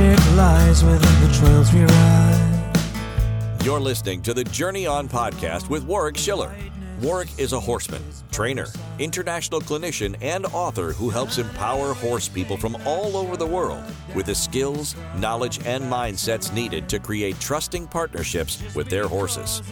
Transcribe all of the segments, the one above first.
magic lies within the trails we ride. You're listening to the Journey On podcast with Warwick Schiller. Warwick is a horseman, trainer, international clinician, and author who helps empower horse people from all over the world with the skills, knowledge, and mindsets needed to create trusting partnerships with their horses.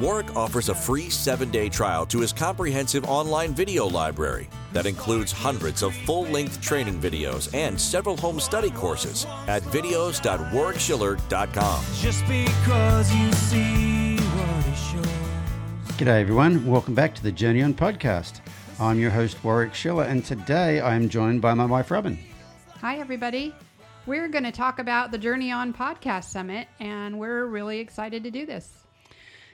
Warwick offers a free seven day trial to his comprehensive online video library that includes hundreds of full length training videos and several home study courses at videos.warwickschiller.com. Just because you see what is yours. G'day, everyone. Welcome back to the Journey On podcast. I'm your host, Warwick Schiller, and today I am joined by my wife, Robin. Hi, everybody. We're going to talk about the Journey On Podcast Summit, and we're really excited to do this.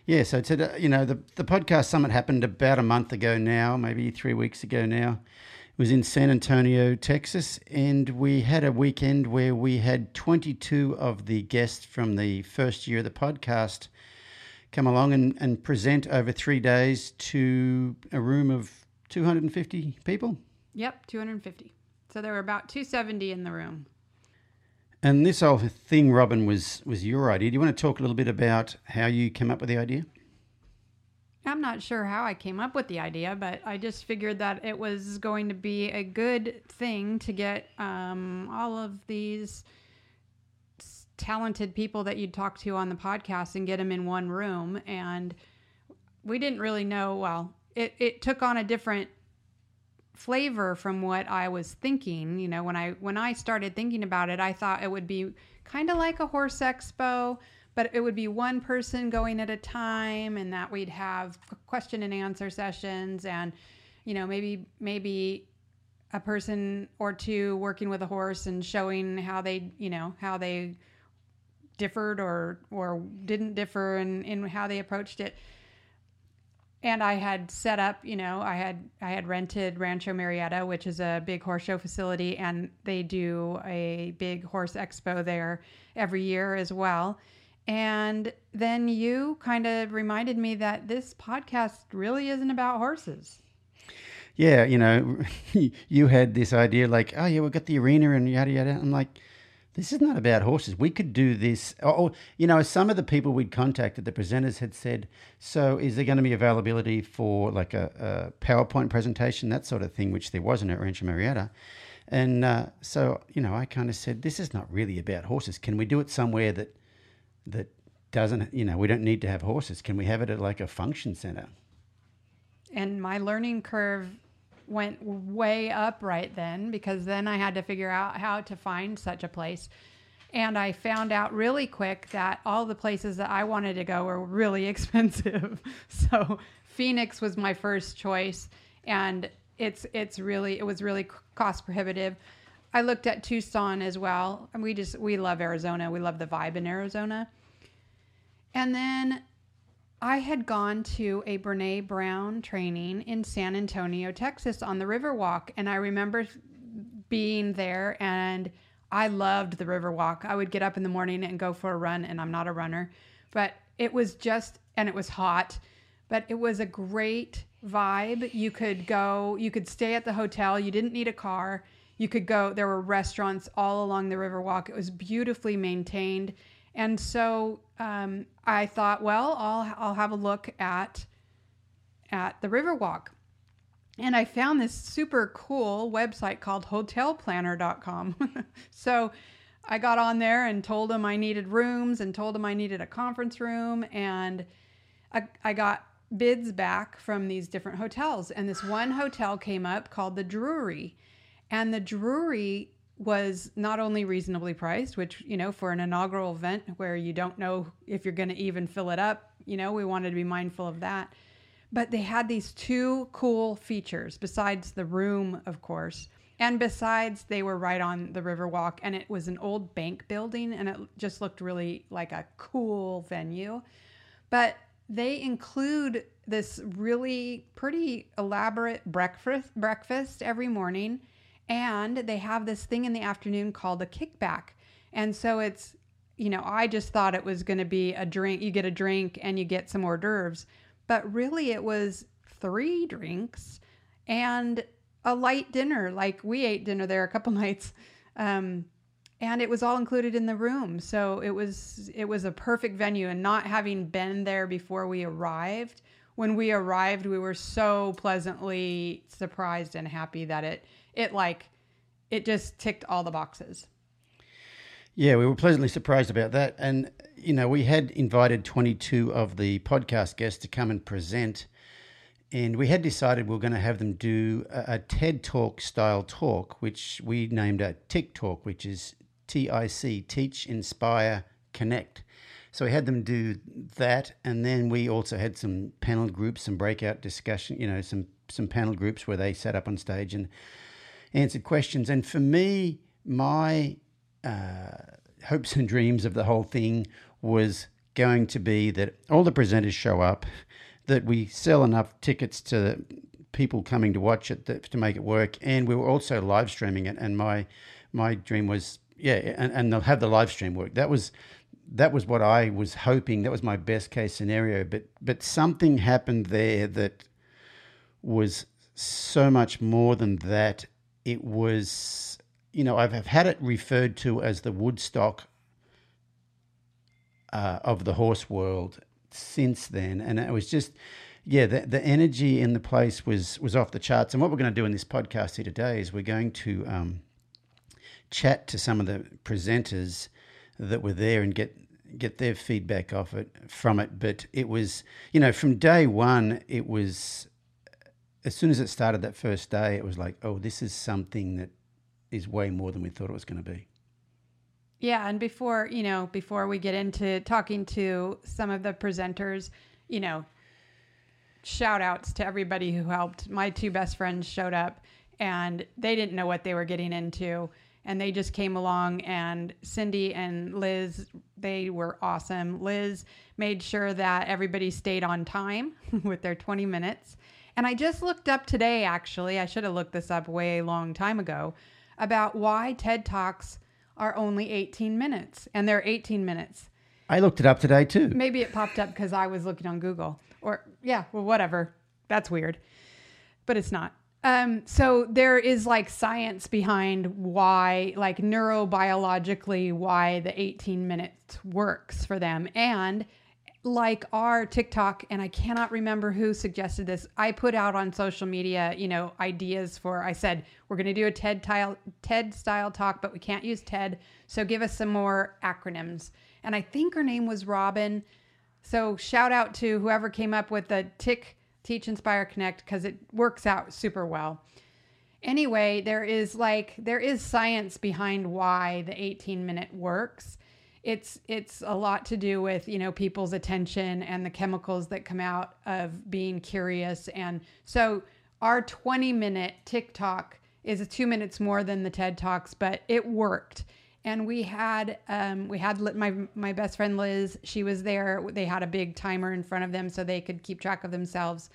Yeah, so today, you know, the, the podcast summit happened about a month ago now, maybe three weeks ago now. It was in San Antonio, Texas, and we had a weekend where we had 22 of the guests from the first year of the podcast come along and, and present over three days to a room of 250 people. Yep, 250. So there were about 270 in the room. And this whole thing, Robin, was was your idea. Do you want to talk a little bit about how you came up with the idea? I'm not sure how I came up with the idea, but I just figured that it was going to be a good thing to get um, all of these talented people that you'd talk to on the podcast and get them in one room. And we didn't really know, well, it, it took on a different flavor from what I was thinking. You know, when I when I started thinking about it, I thought it would be kind of like a horse expo, but it would be one person going at a time, and that we'd have question and answer sessions, and you know, maybe maybe a person or two working with a horse and showing how they, you know, how they differed or or didn't differ in, in how they approached it and I had set up, you know, I had I had rented Rancho Murieta, which is a big horse show facility, and they do a big horse expo there every year as well. And then you kind of reminded me that this podcast really isn't about horses. Yeah, you know, you had this idea like, oh yeah, we've got the arena and yada yada. I'm like, this is not about horses. We could do this. Oh, you know, some of the people we'd contacted, the presenters had said, so is there going to be availability for like a, a PowerPoint presentation, that sort of thing, which there wasn't at Rancho Murieta. And uh, so, you know, I kind of said, this is not really about horses. Can we do it somewhere that that doesn't, you know, we don't need to have horses? Can we have it at like a function center? and my learning curve went way up right then because then I had to figure out how to find such a place. And I found out really quick that all the places that I wanted to go were really expensive. so Phoenix was my first choice, and it's it's really it was really cost prohibitive. I looked at Tucson as well, and we just we love Arizona. We love the vibe in Arizona. And then I had gone to a Brene Brown training in San Antonio, Texas on the Riverwalk. And I remember being there and I loved the Riverwalk. I would get up in the morning and go for a run, and I'm not a runner, but it was just, and it was hot, but it was a great vibe. You could go, you could stay at the hotel, you didn't need a car. You could go, there were restaurants all along the Riverwalk. It was beautifully maintained. And so um, I thought, well, I'll I'll have a look at at the Riverwalk. And I found this super cool website called hotelplanner.com. so I got on there and told them I needed rooms and told them I needed a conference room and I, I got bids back from these different hotels and this one hotel came up called the Drury and the Drury was not only reasonably priced, which, you know, for an inaugural event where you don't know if you're going to even fill it up, you know, we wanted to be mindful of that. But they had these two cool features besides the room, of course. And besides, they were right on the Riverwalk, and it was an old bank building, and it just looked really like a cool venue. But they include this really pretty elaborate breakfast breakfast every morning and they have this thing in the afternoon called a kickback and so it's you know i just thought it was going to be a drink you get a drink and you get some hors d'oeuvres but really it was three drinks and a light dinner like we ate dinner there a couple nights um, and it was all included in the room. So it was it was a perfect venue and not having been there before we arrived. When we arrived, we were so pleasantly surprised and happy that it it like it just ticked all the boxes. Yeah, we were pleasantly surprised about that. And, you know, we had invited 22 of the podcast guests to come and present. And we had decided we are going to have them do a, a TED Talk style talk, which we named a TIC Talk, which is T I C, Teach, Inspire, Connect. So we had them do that. And then we also had some panel groups, some breakout discussion, you know, some, some panel groups where they sat up on stage and answered questions. And for me, my uh, hopes and dreams of the whole thing was going to be that all the presenters show up, that we sell enough tickets to people coming to watch it to, to make it work, and we were also live streaming it. And my my dream was yeah, and, and they'll have the live stream work. That was that was what I was hoping. That was my best case scenario. But but something happened there that was so much more than that. It was you know, I've had it referred to as the Woodstock uh, of the horse world since then, and it was just, yeah, the, the energy in the place was was off the charts. And what we're going to do in this podcast here today is we're going to um, chat to some of the presenters that were there and get get their feedback off it from it. But it was, you know, from day one, it was as soon as it started that first day, it was like, oh, this is something that is way more than we thought it was going to be. Yeah, and before you know, before we get into talking to some of the presenters, you know, shout outs to everybody who helped. My two best friends showed up and they didn't know what they were getting into and they just came along and Cindy and Liz they were awesome. Liz made sure that everybody stayed on time with their 20 minutes. And I just looked up today actually. I should have looked this up way long time ago about why TED Talks are only 18 minutes, and they're 18 minutes. I looked it up today too. Maybe it popped up because I was looking on Google. Or, yeah, well, whatever. That's weird. But it's not. Um, so there is like science behind why, like neurobiologically, why the 18 minutes works for them. And like our TIC Talk, and I cannot remember who suggested this. I put out on social media, you know, ideas for. I said we're going to do a TED tile, TED style talk, but we can't use TED, so give us some more acronyms. And I think her name was Robin. So shout out to whoever came up with the TIC Teach Inspire Connect because it works out super well. Anyway, there is like there is science behind why the 18 minute works it's it's a lot to do with you know people's attention and the chemicals that come out of being curious. And so our 20 minute TIC Talk is two minutes more than the ted talks but it worked. And we had um, we had my my best friend liz she was there. They had a big timer in front of them so they could keep track of themselves.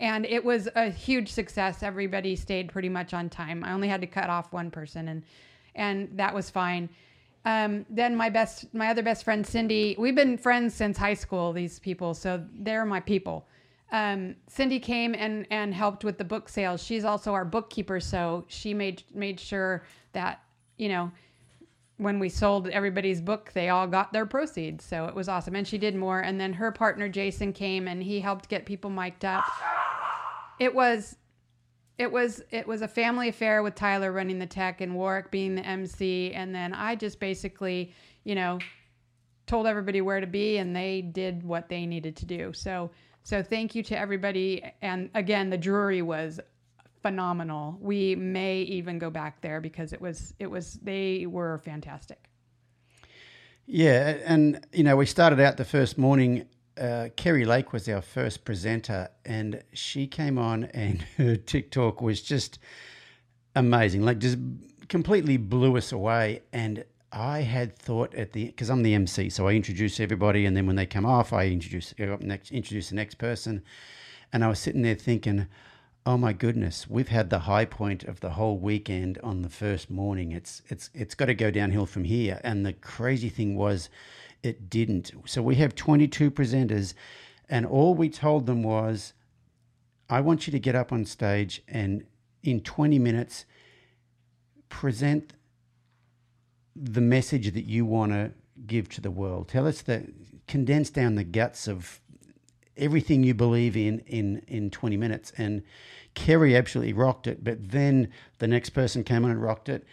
And it was a huge success. Everybody stayed pretty much on time. I only had to cut off one person and and that was fine um, then my best, my other best friend Cindy, we've been friends since high school. These people, so they're my people. Um, Cindy came and and helped with the book sales. She's also our bookkeeper, so she made made sure that you know when we sold everybody's book, they all got their proceeds. So it was awesome, and she did more. And then her partner Jason came and he helped get people mic'd up. It was it was it was a family affair with Tyler running the tech and Warwick being the MC, and then I just basically, you know, told everybody where to be, and they did what they needed to do. So so thank you to everybody, and again, the Drury was phenomenal. We may even go back there because it was it was they were fantastic. Yeah, and you know, we started out the first morning uh, Kerri Lake was our first presenter, and she came on, and her TIC Talk was just amazing. Like, just completely blew us away. And I had thought at the because I'm the MC, so I introduce everybody, and then when they come off, I introduce next introduce the next person. And I was sitting there thinking, oh my goodness, we've had the high point of the whole weekend on the first morning. It's it's it's got to go downhill from here. And the crazy thing was it didn't. So we have 22 presenters, and all we told them was, I want you to get up on stage and in 20 minutes present the message that you want to give to the world. Tell us the condense down the guts of everything you believe in in in 20 minutes and Kerri absolutely rocked it but then the next person came on and rocked it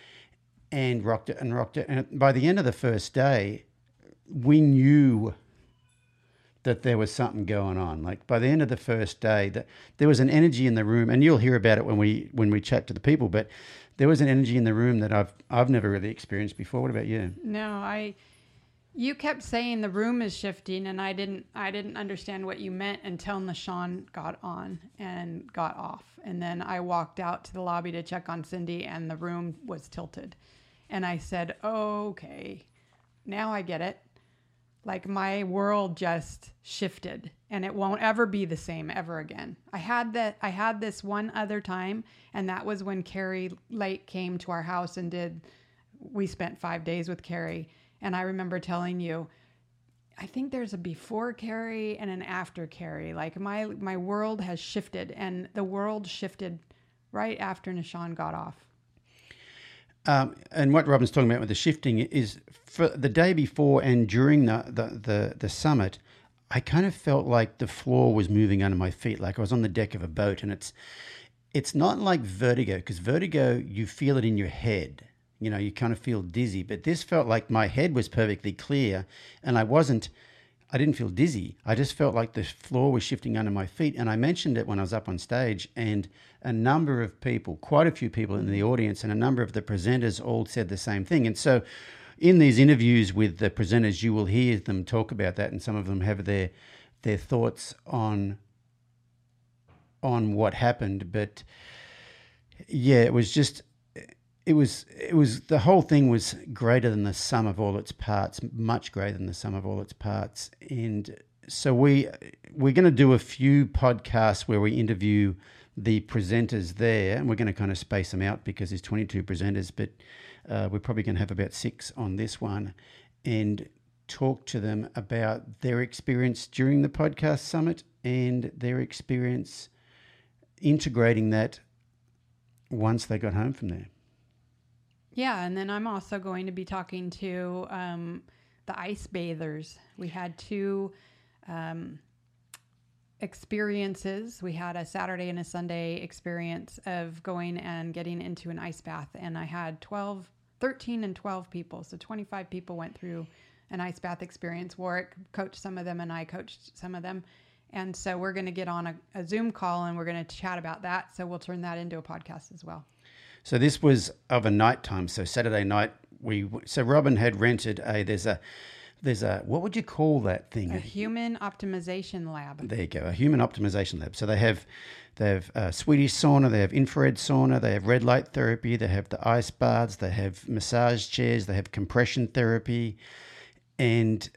and rocked it and rocked it and by the end of the first day we knew that there was something going on like by the end of the first day that there was an energy in the room and you'll hear about it when we when we chat to the people but there was an energy in the room that I've I've never really experienced before what about you No, I. You kept saying the room is shifting, and I didn't. I didn't understand what you meant until Nahshon got on and got off, and then I walked out to the lobby to check on Cindy, and the room was tilted, and I said, "Okay, now I get it." Like my world just shifted, and it won't ever be the same ever again. I had that. I had this one other time, and that was when Kerri Lake came to our house and did we spent five days with Kerri, and I remember telling you, I think there's a before Kerri and an after Kerri. Like my my world has shifted, and the world shifted right after Nahshon got off. Um, and what Robin's talking about with the shifting is for the day before and during the, the, the, the summit, I kind of felt like the floor was moving under my feet, like I was on the deck of a boat. And it's it's not like vertigo, because vertigo you feel it in your head. You know, you kind of feel dizzy. But this felt like my head was perfectly clear, and I wasn't. I didn't feel dizzy. I just felt like the floor was shifting under my feet. And I mentioned it when I was up on stage, and a number of people, quite a few people in the audience, and a number of the presenters all said the same thing. And so, in these interviews with the presenters, you will hear them talk about that, and some of them have their their thoughts on on what happened. But yeah, it was just it was it was the whole thing was greater than the sum of all its parts, much greater than the sum of all its parts. And so we we're going to do a few podcasts where we interview the presenters there, and we're going to kind of space them out because there's 22 presenters, but uh, we're probably going to have about six on this one, and talk to them about their experience during the podcast summit and their experience integrating that once they got home from there. Yeah, and then I'm also going to be talking to um, the ice bathers. We had two um, experiences. We had a Saturday and a Sunday experience of going and getting into an ice bath, and I had 12, 13 and 12 people. So 25 people went through an ice bath experience. Warwick coached some of them, and I coached some of them. And so we're going to get on a, a Zoom call and we're going to chat about that. So we'll turn that into a podcast as well. So this was of a night time. So Saturday night, we so Robin had rented a there's a there's a what would you call that thing? A human optimization lab. There you go, a human optimization lab. So they have they have uh, Swedish sauna, they have infrared sauna, they have red light therapy, they have the ice baths, they have massage chairs, they have compression therapy, and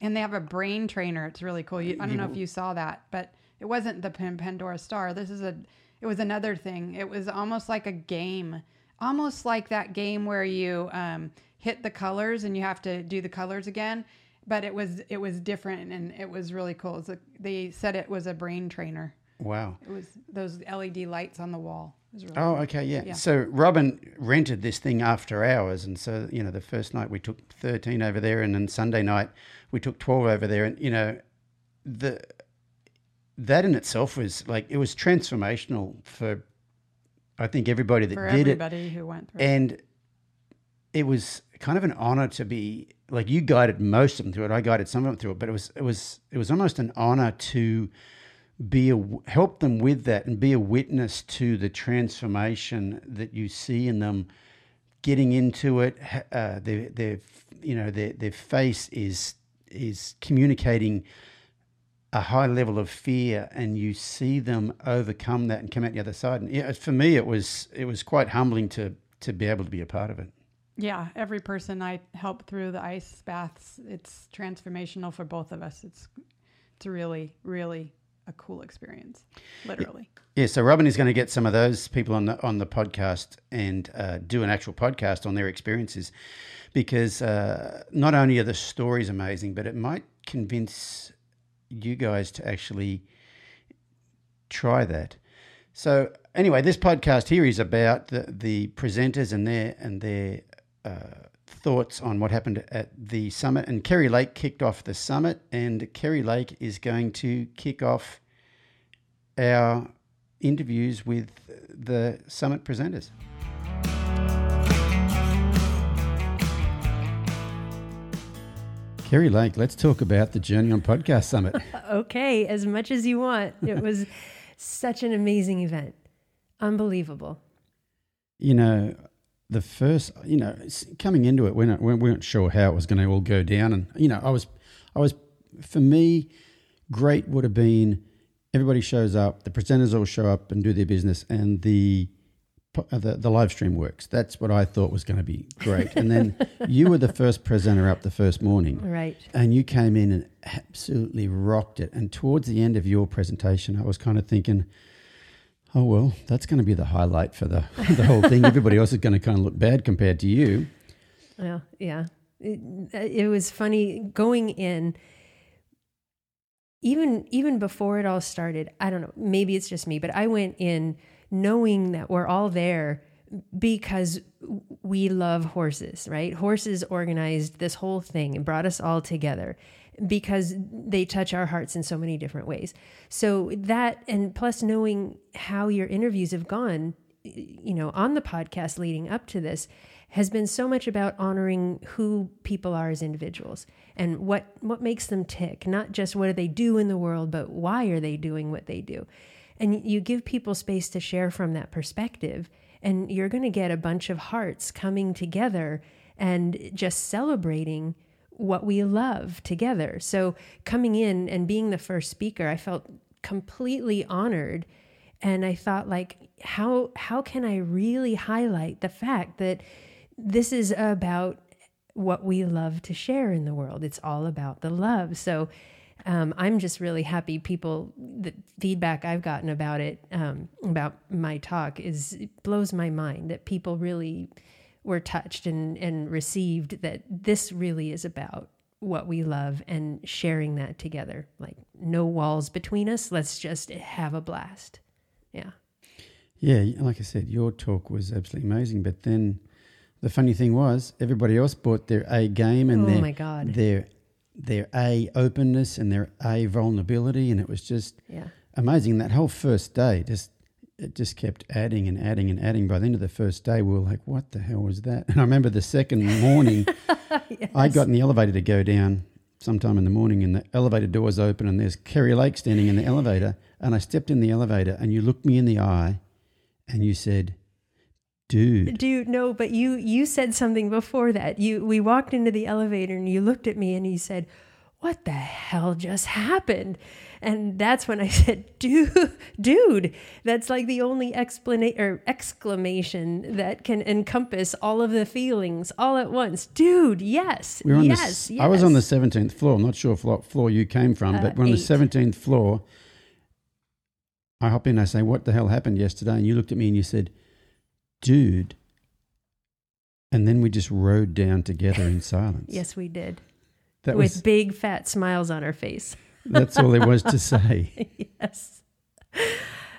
And they have a brain trainer. It's really cool. You, I don't know if you saw that, but it wasn't the Pan- Pandora Star. This is a. It was another thing. It was almost like a game, almost like that game where you um, hit the colors and you have to do the colors again. But it was it was different and it was really cool. It's a, they said it was a brain trainer. wow. It was those LED lights on the wall. Really Oh, okay, yeah. Yeah. So Robin rented this thing after hours, and so you know the first night we took thirteen over there, and then Sunday night we took twelve over there, and you know the that in itself was like it was transformational for I think everybody that for did it, everybody who went through. and it was kind of an honor to be like you guided most of them through it. I guided some of them through it, but it was it was it was almost an honor to be a help them with that and be a witness to the transformation that you see in them getting into it. Uh, their their you know their their face is is communicating a high level of fear and you see them overcome that and come out the other side and yeah, for me it was it was quite humbling to to be able to be a part of it Yeah, every person I help through the ice baths, it's transformational for both of us. It's it's really, really a cool experience. Literally. Yeah, so Robin is going to get some of those people on the on the podcast and uh, do an actual podcast on their experiences, because uh, not only are the stories amazing, but it might convince you guys to actually try that. So anyway, this podcast here is about the, the presenters and their and their uh, thoughts on what happened at the summit. And Kerri Lake kicked off the summit, and Kerri Lake is going to kick off our interviews with the summit presenters. Kerri Lake, let's talk about the Journey on Podcast Summit. Okay, as much as you want. It was such an amazing event. Unbelievable. you know, the first, you know, coming into it, we weren't, sure how it was going to all go down, and you know, I was, I was, for me, great would have been everybody shows up, the presenters all show up and do their business, and the Uh, the, the live stream works. That's what I thought was going to be great. And then you were the first presenter up the first morning, Right. and you came in and absolutely rocked it. And towards the end of your presentation, I was kind of thinking, oh, well, that's going to be the highlight for the, the whole thing. Everybody else is going to kind of look bad compared to you. Well, yeah. It, uh, it was funny going in even even before it all started. I don't know, maybe it's just me, but I went in knowing that we're all there because we love horses, right? Horses organized this whole thing and brought us all together because they touch our hearts in so many different ways. So that and plus knowing how your interviews have gone, you know, on the podcast leading up to this has been so much about honoring who people are as individuals and what what makes them tick, not just what do they do in the world, but why are they doing what they do. And you give people space to share from that perspective and you're going to get a bunch of hearts coming together and just celebrating what we love together. So coming in and being the first speaker, I felt completely honored and I thought like how how can I really highlight the fact that this is about what we love to share in the world. It's all about the love. So um, I'm just really happy people the feedback I've gotten about it um, about my talk is it blows my mind that people really were touched and and received that this really is about what we love and sharing that together like no walls between us let's just have a blast yeah Yeah, like I said, your talk was absolutely amazing. But then the funny thing was, everybody else brought their A game and Oh their, my God. their their A openness and their A vulnerability, and it was just yeah amazing. That whole first day, just it just kept adding and adding and adding. By the end of the first day, we were like, "What the hell was that?" And I remember the second morning, I got in the elevator to go down sometime in the morning, and the elevator doors open, and there's Kerri Lake standing in the elevator, and I stepped in the elevator, and you looked me in the eye, and you said, "Dude." Dude, no, but you you said something before that. You we walked into the elevator and you looked at me and you said, "What the hell just happened?" And that's when I said, "Dude, dude, that's like the only explanation or exclamation that can encompass all of the feelings all at once. Dude, yes, We yes, the, yes. I was on the 17th floor. I'm not sure what floor you came from, but Uh, we're on the 17th floor. I hop in, I say, What the hell happened yesterday? And you looked at me and you said, Dude. And then we just rode down together in silence. Yes, we did. That With was, big fat smiles on our face. that's all there was to say. yes.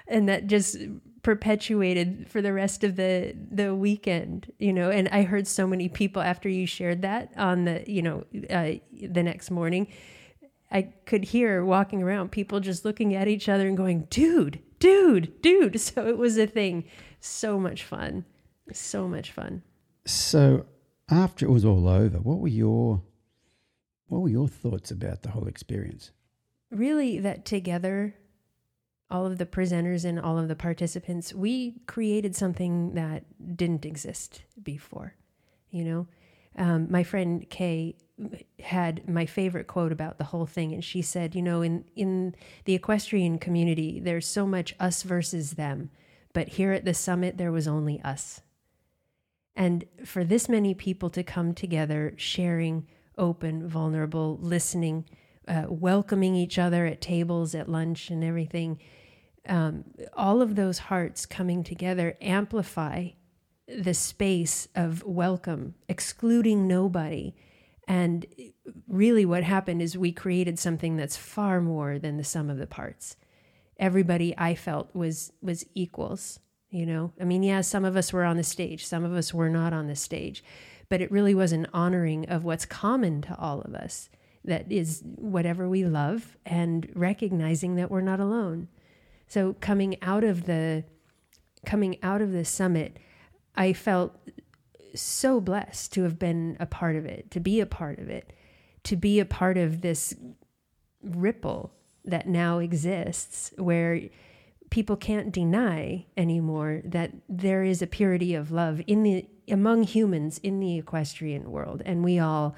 And that just perpetuated for the rest of the the weekend, you know. And I heard so many people after you shared that on the, you know, uh, the next morning. I could hear walking around people just looking at each other and going, "Dude, dude, dude." So it was a thing. So much fun. So much fun. So after it was all over, what were your what were your thoughts about the whole experience? really that together all of the presenters and all of the participants we created something that didn't exist before you know um, my friend kay had my favorite quote about the whole thing and she said you know in in the equestrian community there's so much us versus them but here at the summit there was only us and for this many people to come together, sharing, open, vulnerable, listening, uh, welcoming each other at tables, at lunch, and everything, um, all of those hearts coming together amplify the space of welcome, excluding nobody. And really, what happened is we created something that's far more than the sum of the parts. Everybody I felt was was equals. You know, I mean, yeah, some of us were on the stage, some of us were not on the stage, but it really was an honoring of what's common to all of us that is whatever we love and recognizing that we're not alone. So coming out of the coming out of the summit, I felt so blessed to have been a part of it, to be a part of it, to be a part of this ripple that now exists where people can't deny anymore that there is a purity of love in the among humans in the equestrian world. And we all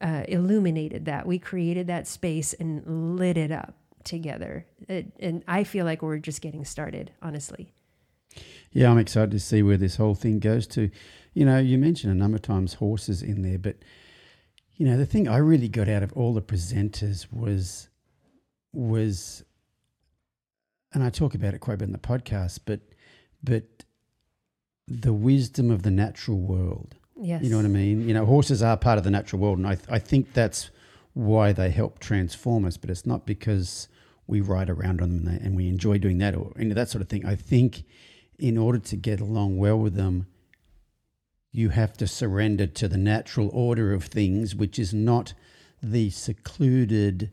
uh, illuminated that. We created that space and lit it up together. It, and i feel like we're just getting started honestly. Yeah, I'm excited to see where this whole thing goes to. You know, you mentioned a number of times horses in there, but you know, the thing I really got out of all the presenters was was and I talk about it quite a bit in the podcast, but but the wisdom of the natural world. yes You know what I mean? You know, horses are part of the natural world, and I, I think that's why they help transform us. But it's not because we ride around on them and, they, and we enjoy doing that or you know, that sort of thing. I think in order to get along well with them, you have to surrender to the natural order of things, which is not the secluded,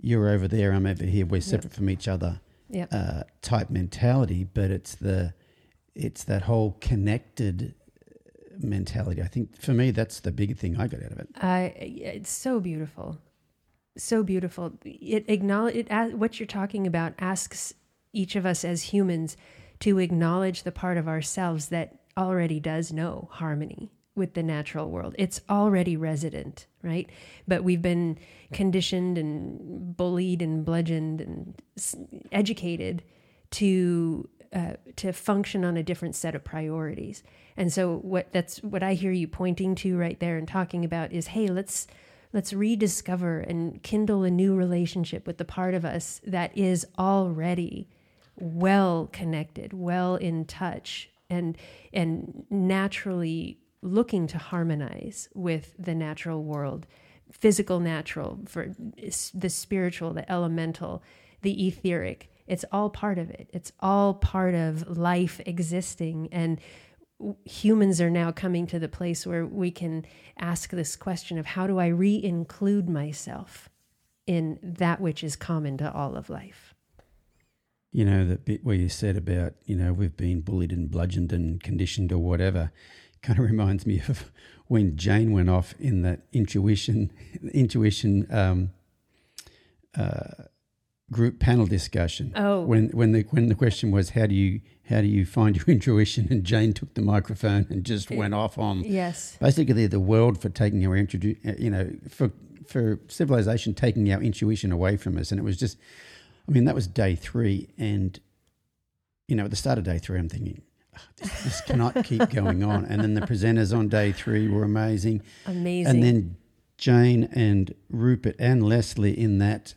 you're over there, I'm over here, we're separate from each other yeah uh, type mentality, but it's the it's that whole connected mentality. I think for me, that's the big thing I got out of it. I it's so beautiful, so beautiful. It acknowledge it what you're talking about asks each of us as humans to acknowledge the part of ourselves that already does know harmony with the natural world. It's already resident, right? But we've been conditioned and bullied and bludgeoned and educated to uh, to function on a different set of priorities. And so what that's what I hear you pointing to right there and talking about is hey, let's let's rediscover and kindle a new relationship with the part of us that is already well connected, well in touch and and naturally looking to harmonize with the natural world, physical natural for the spiritual, the elemental, the etheric. It's all part of it. It's all part of life existing and humans are now coming to the place where we can ask this question of how do I re-include myself in that which is common to all of life. You know, that bit where you said about, you know, we've been bullied and bludgeoned and conditioned or whatever kind of reminds me of when Jane went off in that intuition, intuition um, uh, group panel discussion. Oh. when when the when the question was how do you how do you find your intuition, and Jane took the microphone and just went off on Yes. basically the world for taking our introdu- uh, you know for for civilization taking our intuition away from us and it was just i mean that was day three and you know at the start of day three i'm thinking "Ah, this, cannot keep going on and then the presenters on day three were amazing Amazing. and then jane and rupert and leslie in that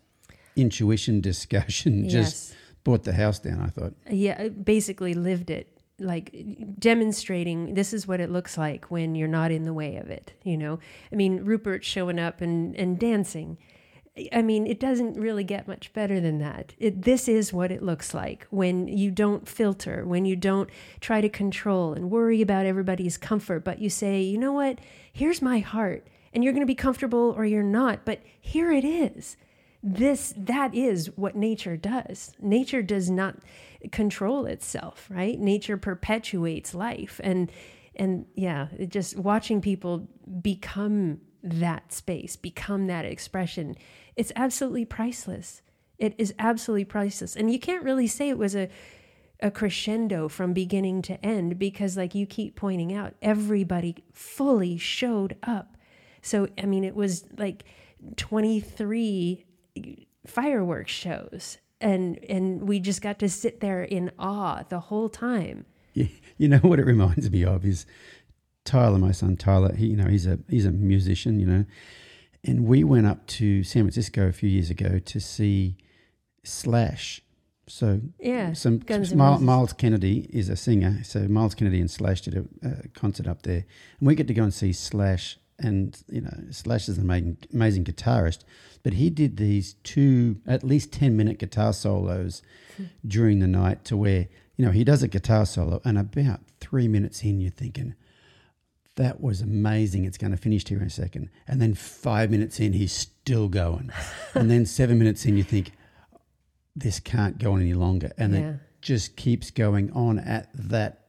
intuition discussion just Yes. brought the house down i thought yeah, basically lived it, like demonstrating this is what it looks like when you're not in the way of it. You know, I mean, Rupert showing up and and dancing. I mean, it doesn't really get much better than that. It, this is what it looks like when you don't filter, when you don't try to control and worry about everybody's comfort, but you say, you know what? Here's my heart, and you're going to be comfortable or you're not, but here it is. This that is what nature does. Nature does not control itself right? Nature perpetuates life. And and yeah just watching people become that space become that expression it's absolutely priceless it is absolutely priceless and you can't really say it was a a crescendo from beginning to end because like you keep pointing out everybody fully showed up so i mean it was like 23 fireworks shows and and we just got to sit there in awe the whole time You, know what it reminds me of is Tyler, my son Tyler. He, you know, he's a he's a musician. You know, and we went up to San Francisco a few years ago to see Slash. So Yeah, some Myles, Myles Kennedy is a singer. So Myles Kennedy and Slash did a, a concert up there, and we get to go and see Slash. And you know, Slash is an amazing, amazing guitarist, but he did these two at least ten minute guitar solos during the night to where you know he does a guitar solo, and about three minutes in, you're thinking, that was amazing. It's going to finish here in a second. And then five minutes in, he's still going. and then seven minutes in, you think, this can't go on any longer. And Yeah. it just keeps going on at that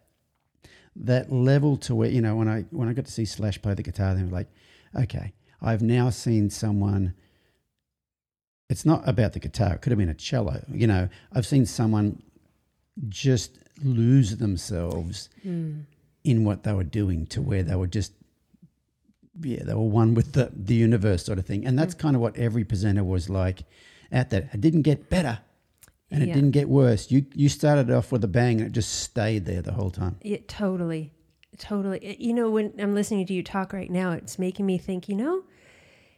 that level to where, you know, when I when I got to see Slash play the guitar, then I was like, okay, I've now seen someone it's not about the guitar, it could have been a cello. You know, I've seen someone just lose themselves hmm. In what they were doing to where they were just yeah they were one with the the universe sort of thing and that's kind of what every presenter was like at that it didn't get better and it didn't get worse you you started off with a bang and it just stayed there the whole time Yeah, totally. Totally. You know, when I'm listening to you talk right now, it's making me think, you know,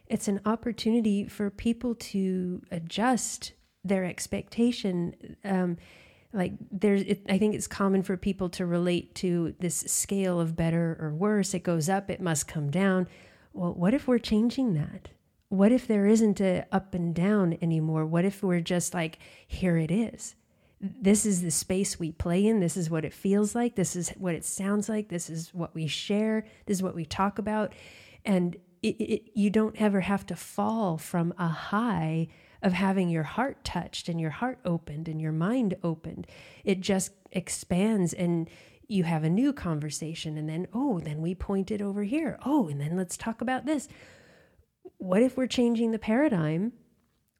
it's an opportunity for people to adjust their expectation. Um, like there's, it, I think it's common for people to relate to this scale of better or worse. It goes up, it must come down. Well, what if we're changing that? What if there isn't a up and down anymore? What if we're just like, here it is? this is the space we play in. This is what it feels like. This is what it sounds like. This is what we share. This is what we talk about. And it, it, you don't ever have to fall from a high of having your heart touched and your heart opened and your mind opened. It just expands and you have a new conversation. And then, oh, then we point it over here. Oh, and then let's talk about this. What if we're changing the paradigm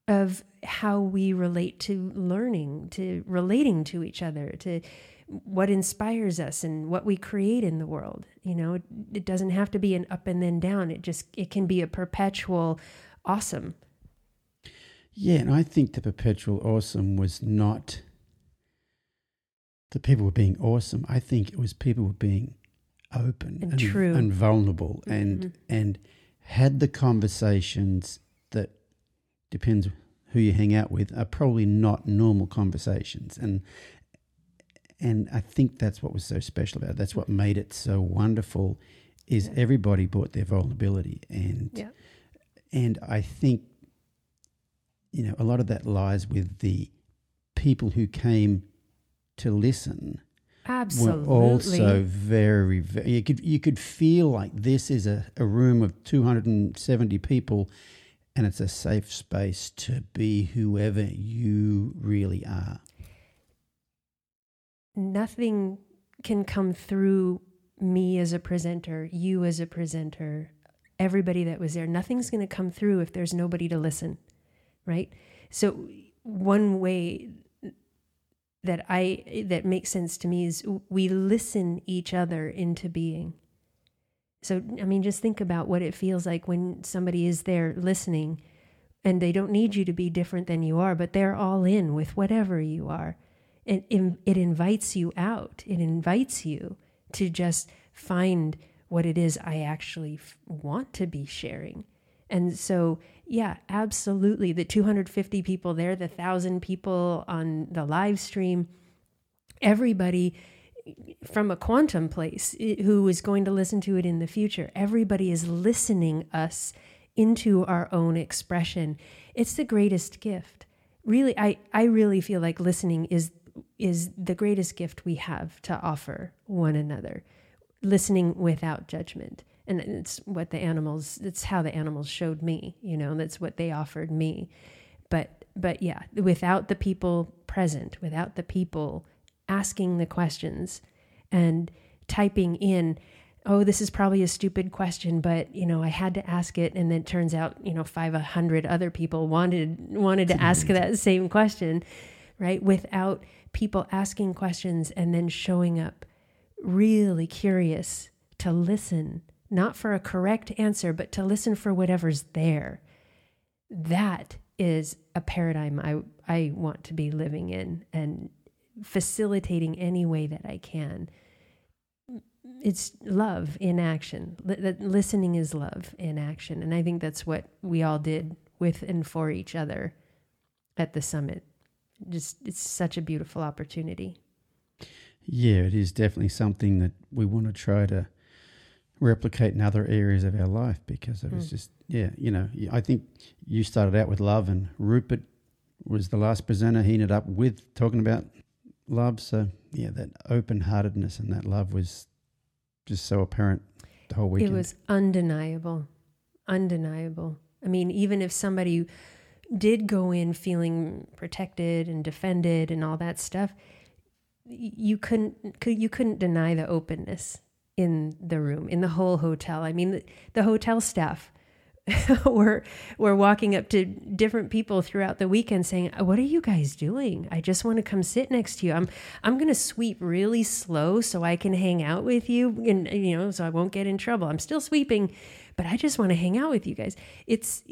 of how we relate to learning, to relating to each other, to what inspires us and what we create in the world. You know, it, it doesn't have to be an up and then down. It just it can be a perpetual awesome. Yeah and i think the perpetual awesome was not the people were being awesome i think it was people were being open And true. and vulnerable and mm-hmm. and had the conversations that depends who you hang out with are probably not normal conversations and and I think that's what was so special about it. That's what made it so wonderful is everybody brought their vulnerability and Yeah. and I think you know a lot of that lies with the people who came to listen Absolutely. were also very, very you could you could feel like this is a, a room of 270 people and it's a safe space to be whoever you really are Nothing can come through me as a presenter, you as a presenter, everybody that was there. Nothing's going to come through if there's nobody to listen, right? So one way that I that makes sense to me is we listen each other into being. So I mean just think about what it feels like when somebody is there listening and they don't need you to be different than you are, but they're all in with whatever you are. It, it, it invites you out. It invites you to just find what it is I actually want to be sharing. And so, yeah, absolutely. The 250 people there, the 1,000 people on the live stream, everybody from a quantum place who is going to listen to it in the future, everybody is listening us into our own expression. It's the greatest gift. Really, I, I really feel like listening is is the greatest gift we have to offer one another. Listening without judgment. And it's what the animals it's how the animals showed me, you know, that's what they offered me. But but yeah, without the people present, without the people asking the questions and typing in oh this is probably a stupid question but you know i had to ask it and then it turns out you know 500 other people wanted wanted to ask that same question right without people asking questions and then showing up really curious to listen not for a correct answer but to listen for whatever's there that is a paradigm I, I want to be living in and facilitating any way that I can. It's love in action. That listening is love in action. And I think that's what we all did with and for each other at the summit. Just, it's such a beautiful opportunity. Yeah, it is definitely something that we want to try to replicate in other areas of our life because it was hmm. just, yeah, you know, I think you started out with love and Rupert was the last presenter. He ended up with talking about love. So, yeah, that open heartedness and that love was just so apparent. the whole weekend. It was undeniable, undeniable. I mean, even if somebody did go in feeling protected and defended and all that stuff, you couldn't you couldn't deny the openness in the room in the whole hotel. I mean, the, the hotel staff were were walking up to different people throughout the weekend saying, "What are you guys doing? I just want to come sit next to you. I'm I'm going to sweep really slow so I can hang out with you and you know, so I won't get in trouble. I'm still sweeping, but I just want to hang out with you guys." It's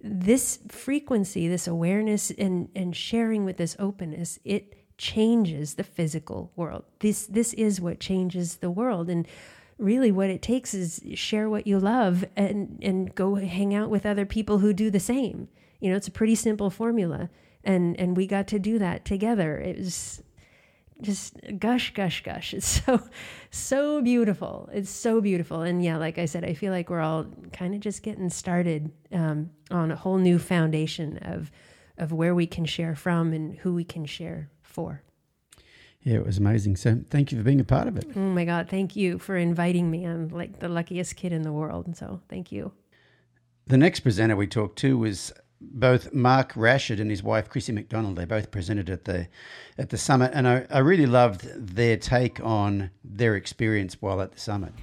this frequency, this awareness and and sharing with this openness, it changes the physical world. This this is what changes the world and really what it takes is share what you love and and go hang out with other people who do the same. You know, it's a pretty simple formula and and we got to do that together. It was just gush gush gush. It's so so beautiful. It's so beautiful. And yeah, like I said, I feel like we're all kind of just getting started um, on a whole new foundation of of where we can share from and who we can share for. yeah, it was amazing. So thank you for being a part of it. Oh my God, thank you for inviting me. I'm like the luckiest kid in the world. And So thank you. The next presenter we talked to was both Mark Rashid and his wife Crissi McDonald. They both presented at the at the summit, and I, I really loved their take on their experience while at the summit.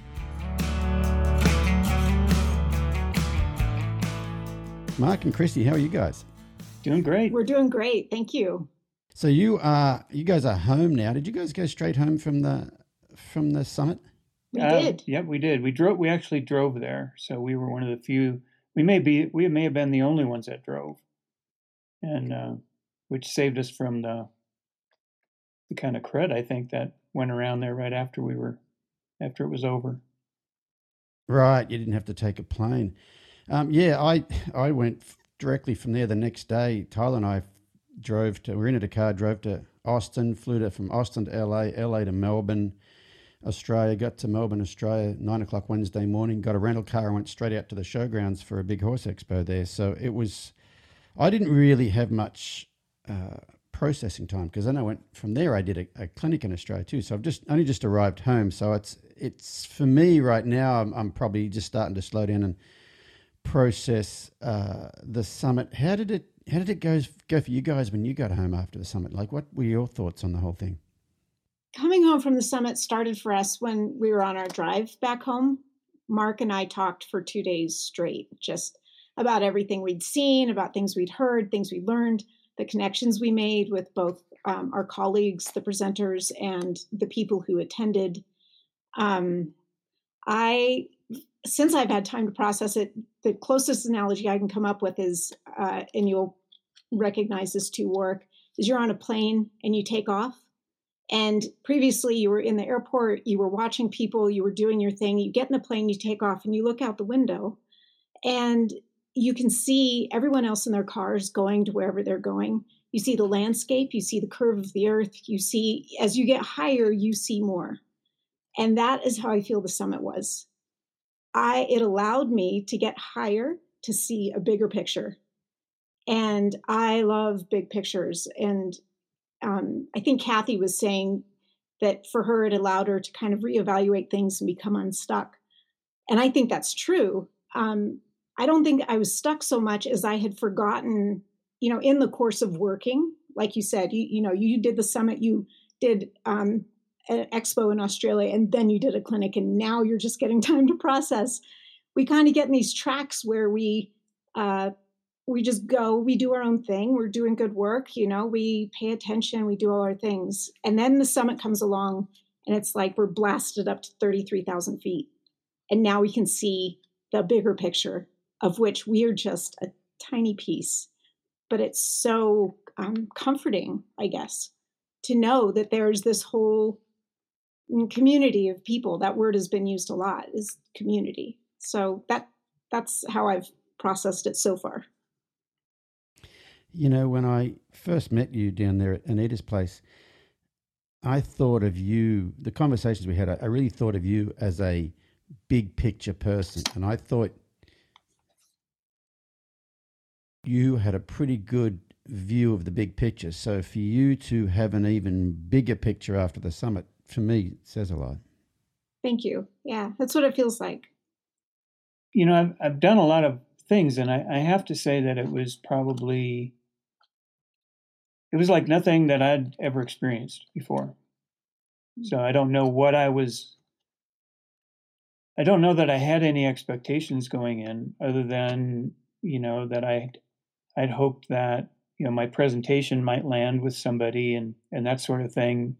Mark and Crissi, how are you guys? Doing great. We're doing great. Thank you. So you are you guys are home now. Did you guys go straight home from the from the summit? We Uh, did. Yep, we did. We drove. We actually drove there, so we were one of the few. We may be. We may have been the only ones that drove, and uh, which saved us from the the kind of crud I think that went around there right after we were after it was over. Right, you didn't have to take a plane. Um, yeah, I I went directly from there the next day. Tyler and I drove to. We rented a car, drove to Austin, flew to from Austin to LA, LA to Melbourne, Australia. Got to Melbourne, Australia, nine o'clock Wednesday morning. Got a rental car and went straight out to the showgrounds for a big horse expo there. So it was. I didn't really have much. Uh, processing time because then I went from there. I did a, a clinic in Australia too, so I've just only just arrived home. So it's it's for me right now. I'm, I'm probably just starting to slow down and process uh, the summit. How did it How did it go go for you guys when you got home after the summit? Like, what were your thoughts on the whole thing? Coming home from the summit started for us when we were on our drive back home. Mark and I talked for two days straight, just about everything we'd seen, about things we'd heard, things we learned, the connections we made with both um, our colleagues, the presenters, and the people who attended. Um, I, since I've had time to process it, the closest analogy I can come up with is, uh, and you'll recognize this to work, is you're on a plane and you take off. And previously, you were in the airport, you were watching people, you were doing your thing. You get in the plane, you take off, and you look out the window, and you can see everyone else in their cars going to wherever they're going. You see the landscape, you see the curve of the earth, you see, as you get higher, you see more. And that is how I feel the summit was. I it allowed me to get higher to see a bigger picture. And I love big pictures. And um, I think Kathy was saying that for her, it allowed her to kind of reevaluate things and become unstuck. And I think that's true. Um, I don't think I was stuck so much as I had forgotten, you know, in the course of working, like you said, you, you know, you did the summit, you did um, an expo in Australia, and then you did a clinic, and now you're just getting time to process. We kind of get in these tracks where we uh, we just go, we do our own thing, we're doing good work, you know, we pay attention, we do all our things. And then the summit comes along and it's like we're blasted up to 33,000 feet. And now we can see the bigger picture of which we are just a tiny piece. But it's so um, comforting, I guess, to know that there's this whole Mm, community of people. That word has been used a lot is community. So that that's how I've processed it so far. You know, when I first met you down there at Anita's place, I thought of you, the conversations we had, I really thought of you as a big picture person. And I thought you had a pretty good view of the big picture. So for you to have an even bigger picture after the summit, for me, says a lot. Thank you. Yeah, that's what it feels like. you know, I've I've done a lot of things, and I, I have to say that it was probably it was like nothing that I'd ever experienced before. Hmm. So I don't know what I was. I don't know that I had any expectations going in, other than you know that I I'd hoped that you know my presentation might land with somebody and and that sort of thing.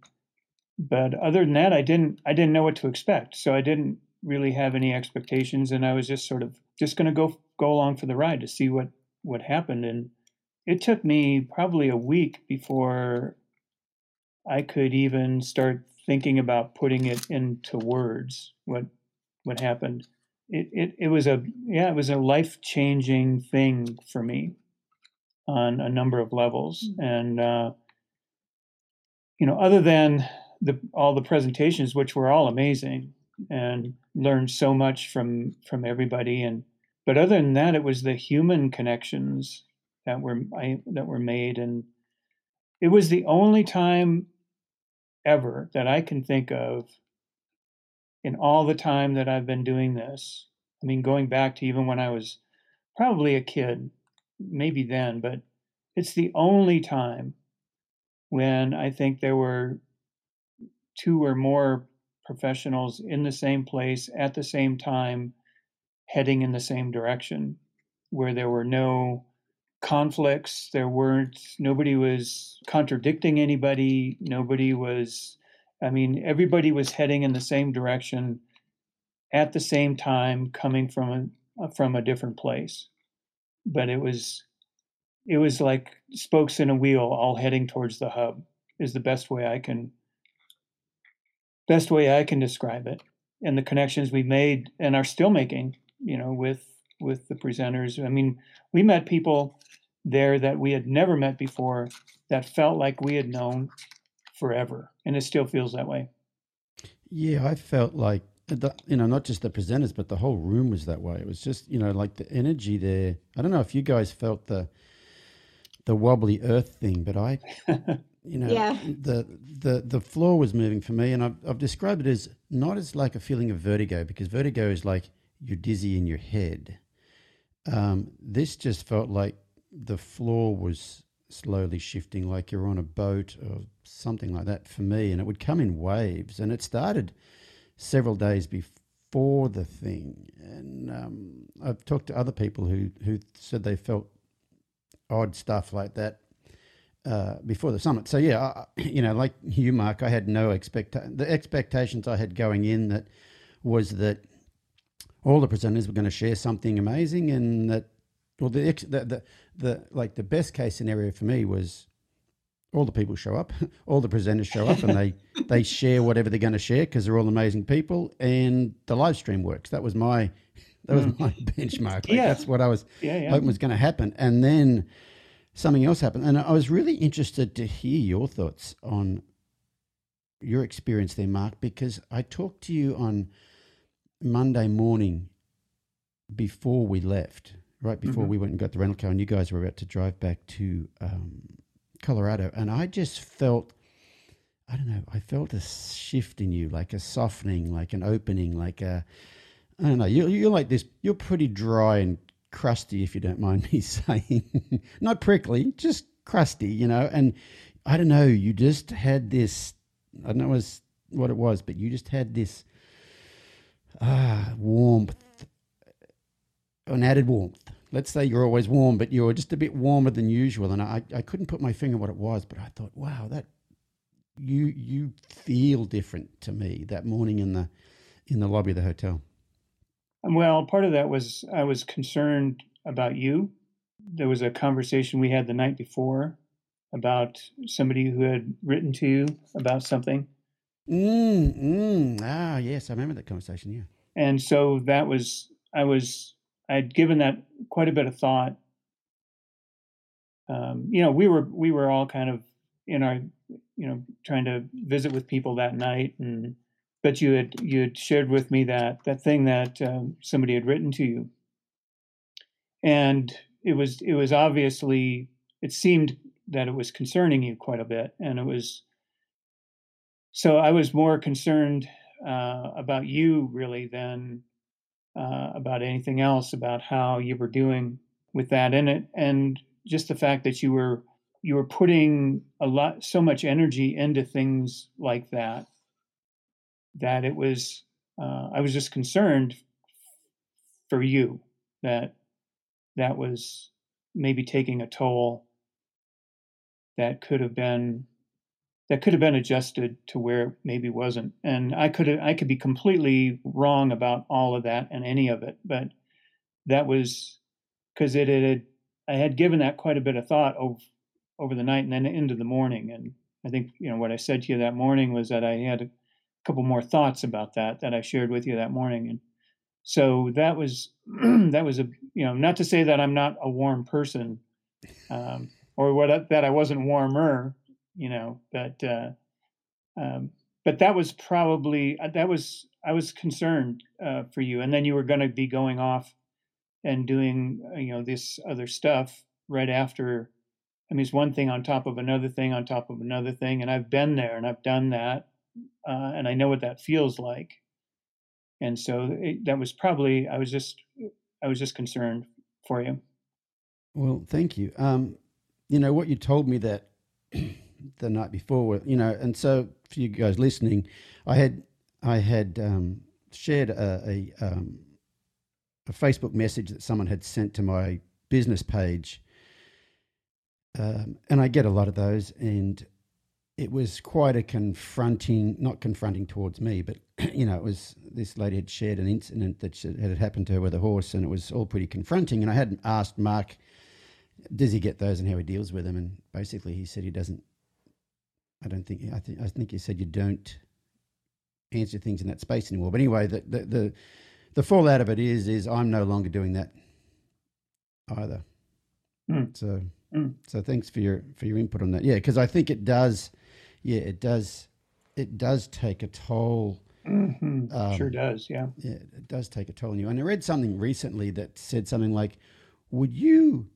But other than that, I didn't I didn't know what to expect, so I didn't really have any expectations, and I was just sort of just going to go go along for the ride to see what what happened. And it took me probably a week before I could even start thinking about putting it into words. What what happened? It it, it was a yeah, it was a life changing thing for me on a number of levels, and uh, you know, other than the all the presentations, which were all amazing, and learned so much from from everybody, and but other than that, it was the human connections that were I, that were made, and it was the only time ever that I can think of in all the time that I've been doing this. I mean, going back to even when I was probably a kid, maybe then, but it's the only time when I think there were two or more professionals in the same place at the same time, heading in the same direction, where there were no conflicts. There weren't, nobody was contradicting anybody. Nobody was, I mean, everybody was heading in the same direction at the same time, coming from a, from a different place. But it was, it was like spokes in a wheel all heading towards the hub is the best way I can, best way I can describe it. And the connections we made and are still making, you know, with with the presenters. I mean, we met people there that we had never met before that felt like we had known forever. And it still feels that way. Yeah, I felt like, the, you know, not just the presenters, but the whole room was that way. It was just, you know, like the energy there. I don't know if you guys felt the the wobbly earth thing, but I, you know, Yeah. the the the floor was moving for me, and I've I've described it as not as like a feeling of vertigo because vertigo is like you're dizzy in your head. Um, this just felt like the floor was slowly shifting, like you're on a boat or something like that for me, and it would come in waves, and it started several days before the thing, and um, I've talked to other people who who said they felt odd stuff like that uh, before the summit. So yeah, I, you know, like you, Mark, I had no expect the expectations I had going in that was that all the presenters were going to share something amazing, and that well, the, ex, the the the like the best case scenario for me was all the people show up, all the presenters show up, and they they share whatever they're going to share because they're all amazing people, and the live stream works. That was my that was my benchmark. Like, Yeah. that's what I was Yeah, yeah. hoping was going to happen, and then something else happened, and I was really interested to hear your thoughts on your experience there, Mark, because I talked to you on Monday morning before we left, right before Mhm. we went and got the rental car, and you guys were about to drive back to um, Colorado, and I just felt. I don't know. I felt a shift in you, like a softening, like an opening, like a. I don't know. You're, you're like this. You're pretty dry and crusty, if you don't mind me saying. Not prickly, just crusty, you know. And I don't know. You just had this. I don't know what it was, but you just had this ah warmth, an added warmth. Let's say you're always warm, but you're just a bit warmer than usual. And I, I couldn't put my finger what it was, but I thought, wow, that you you feel different to me that morning in the in the lobby of the hotel. Well, part of that was I was concerned about you. There was a conversation we had the night before about somebody who had written to you about something. Mm, mm. Ah, yes, I remember that conversation. Yeah. And so that was, I was, I'd given that quite a bit of thought. Um, you know, we were, we were all kind of in our, you know, trying to visit with people that night. And, but you had, you had shared with me that, that thing that um, somebody had written to you. And it was, it was obviously, it seemed that it was concerning you quite a bit. And it was, so I was more concerned uh, about you really than uh, about anything else about how you were doing with that in it, and just the fact that you were you were putting a lot so much energy into things like that that it was uh, I was just concerned for you that that was maybe taking a toll that could have been that could have been adjusted to where it maybe wasn't. And i could i could be completely wrong about all of that and any of it but that was because it had i had given that quite a bit of thought over over the night and then into the morning. And i think you know what i said to you that morning was that i had couple more thoughts about that that i shared with you that morning and so that was that was a you know not to say that i'm not a warm person um, or what that i wasn't warmer you know but uh, um, but that was probably uh, that was i was concerned uh, for you and then you were going to be going off and doing uh, you know this other stuff right after i mean it's one thing on top of another thing on top of another thing and i've been there and i've done that uh, and i know what that feels like. And so it, that was probably i was just i was just concerned for you. Well, thank you. Um, you know what you told me that the night before, you know, and so for you guys listening, I had I had um, shared a a, um, a Facebook message that someone had sent to my business page, um, and I get a lot of those, and it was quite a confronting, not confronting towards me, but you know, it was this lady had shared an incident that had happened to her with a horse, and it was all pretty confronting. And I had asked Mark, does he get those and how he deals with them? And basically, he said he doesn't. I don't think. I think. I think he said you don't answer things in that space anymore. But anyway, the the the, the fallout of it is is I'm no longer doing that either. Hmm. So Hmm. so thanks for your for your input on that. Yeah, because I think it does. Yeah, it does. It does take a toll. hmm sure Um, does yeah Yeah, it does take a toll on you. And I read something recently that said something like, "Would you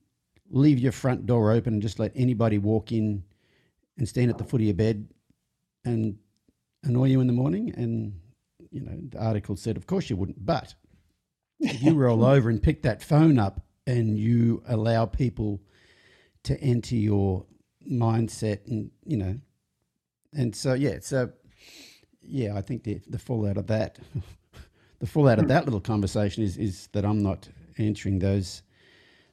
leave your front door open and just let anybody walk in and stand at the foot of your bed and annoy you in the morning?" And you know, the article said, "Of course you wouldn't." But if you roll over and pick that phone up and you allow people to enter your mindset, and you know, and so yeah, so yeah, I think the the fallout of that, the fallout of that little conversation is is that I'm not answering those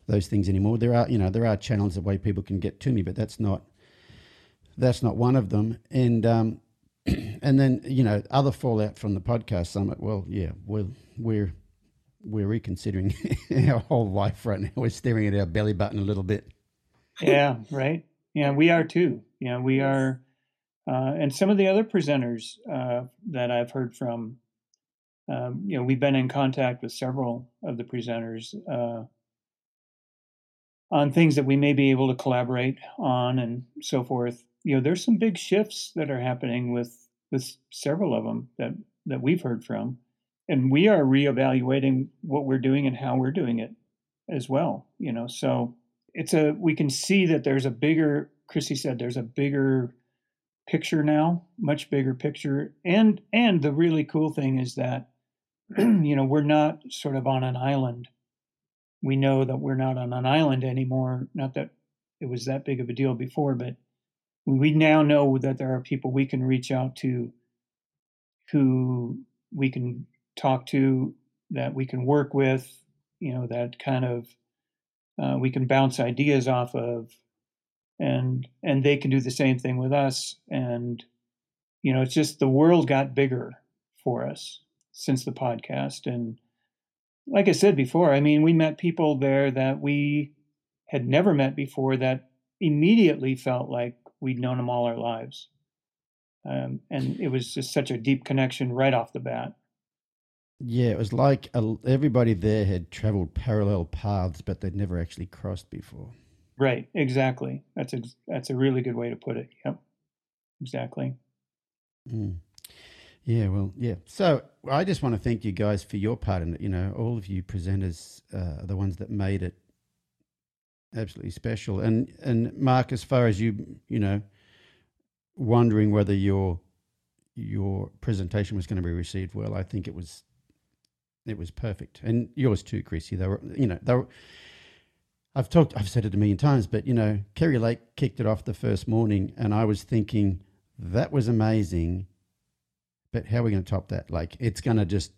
those things anymore. There are you know there are channels of way people can get to me, but that's not that's not one of them. And um, and then you know other fallout from the podcast summit. Well, yeah, we're we're we're reconsidering our whole life right now. We're staring at our belly button a little bit. yeah right yeah we are too yeah we are uh, and some of the other presenters uh, that i've heard from um, you know we've been in contact with several of the presenters uh, on things that we may be able to collaborate on and so forth. You know there's some big shifts that are happening with with several of them that that we've heard from and we are reevaluating what we're doing and how we're doing it as well you know? So it's a we can see that there's a bigger Crissi said there's a bigger picture now much bigger picture. And and the really cool thing is that you know we're not sort of on an island. We know that we're not on an island anymore. Not that it was that big of a deal before but we now know that there are people we can reach out to who we can talk to that we can work with you know that kind of uh, we can bounce ideas off of and and they can do the same thing with us. And you know it's just the world got bigger for us since the podcast. And like i said before i mean we met people there that we had never met before that immediately felt like we'd known them all our lives. Um, and it was just such a deep connection right off the bat. Yeah, it was like a, everybody there had traveled parallel paths, but they'd never actually crossed before. Right exactly that's a that's a really good way to put it yep exactly Mm. Yeah, well, yeah. So I just want to thank you guys for your part in it. You know, all of you presenters uh, are the ones that made it absolutely special. And and Mark, as far as you, you know, wondering whether your your presentation was going to be received well, I think it was it was perfect, and yours too, Crissi. They were, you know, they were. I've talked, I've said it a million times, but you know, Kerri Lake kicked it off the first morning, and I was thinking that was amazing, but how are we going to top that? Like, it's going to just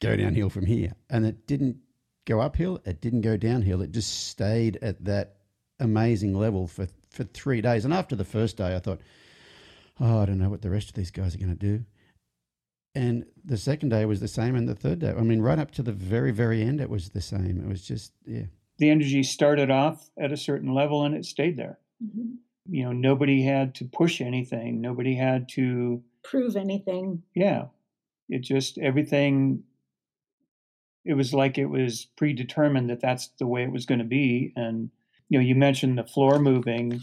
go downhill from here, and it didn't go uphill. It didn't go downhill. It just stayed at that amazing level for for three days. And after the first day, I thought, oh, I don't know what the rest of these guys are going to do. And the second day was the same, and the third day, I mean, right up to the very, very end, it was the same. It was just, yeah. The energy started off at a certain level and it stayed there. Mhm. You know, nobody had to push anything. Nobody had to, Prove anything. yeah. It just, everything, it was like it was predetermined that that's the way it was going to be. And, you know, you mentioned the floor moving.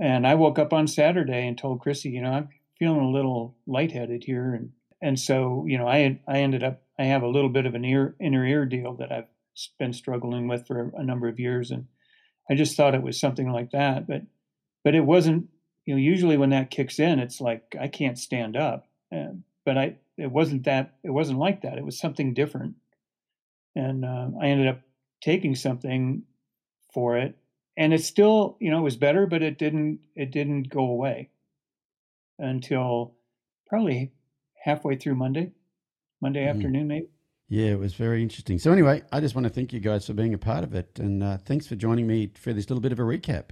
And I woke up on Saturday and told Crissi, you know, I'm feeling a little lightheaded here. And, and so, you know, I, I ended up, I have a little bit of an ear, inner ear deal that I've been struggling with for a number of years. And I just thought it was something like that. But, but it wasn't, you know, usually when that kicks in, it's like, I can't stand up. Uh, but I, it wasn't that, it wasn't like that. It was something different. And uh, I ended up taking something for it and it still you know it was better but it didn't it didn't go away until probably halfway through monday monday Mhm. afternoon maybe Yeah, it was very interesting. So, anyway, I just want to thank you guys for being a part of it. And uh, thanks for joining me for this little bit of a recap.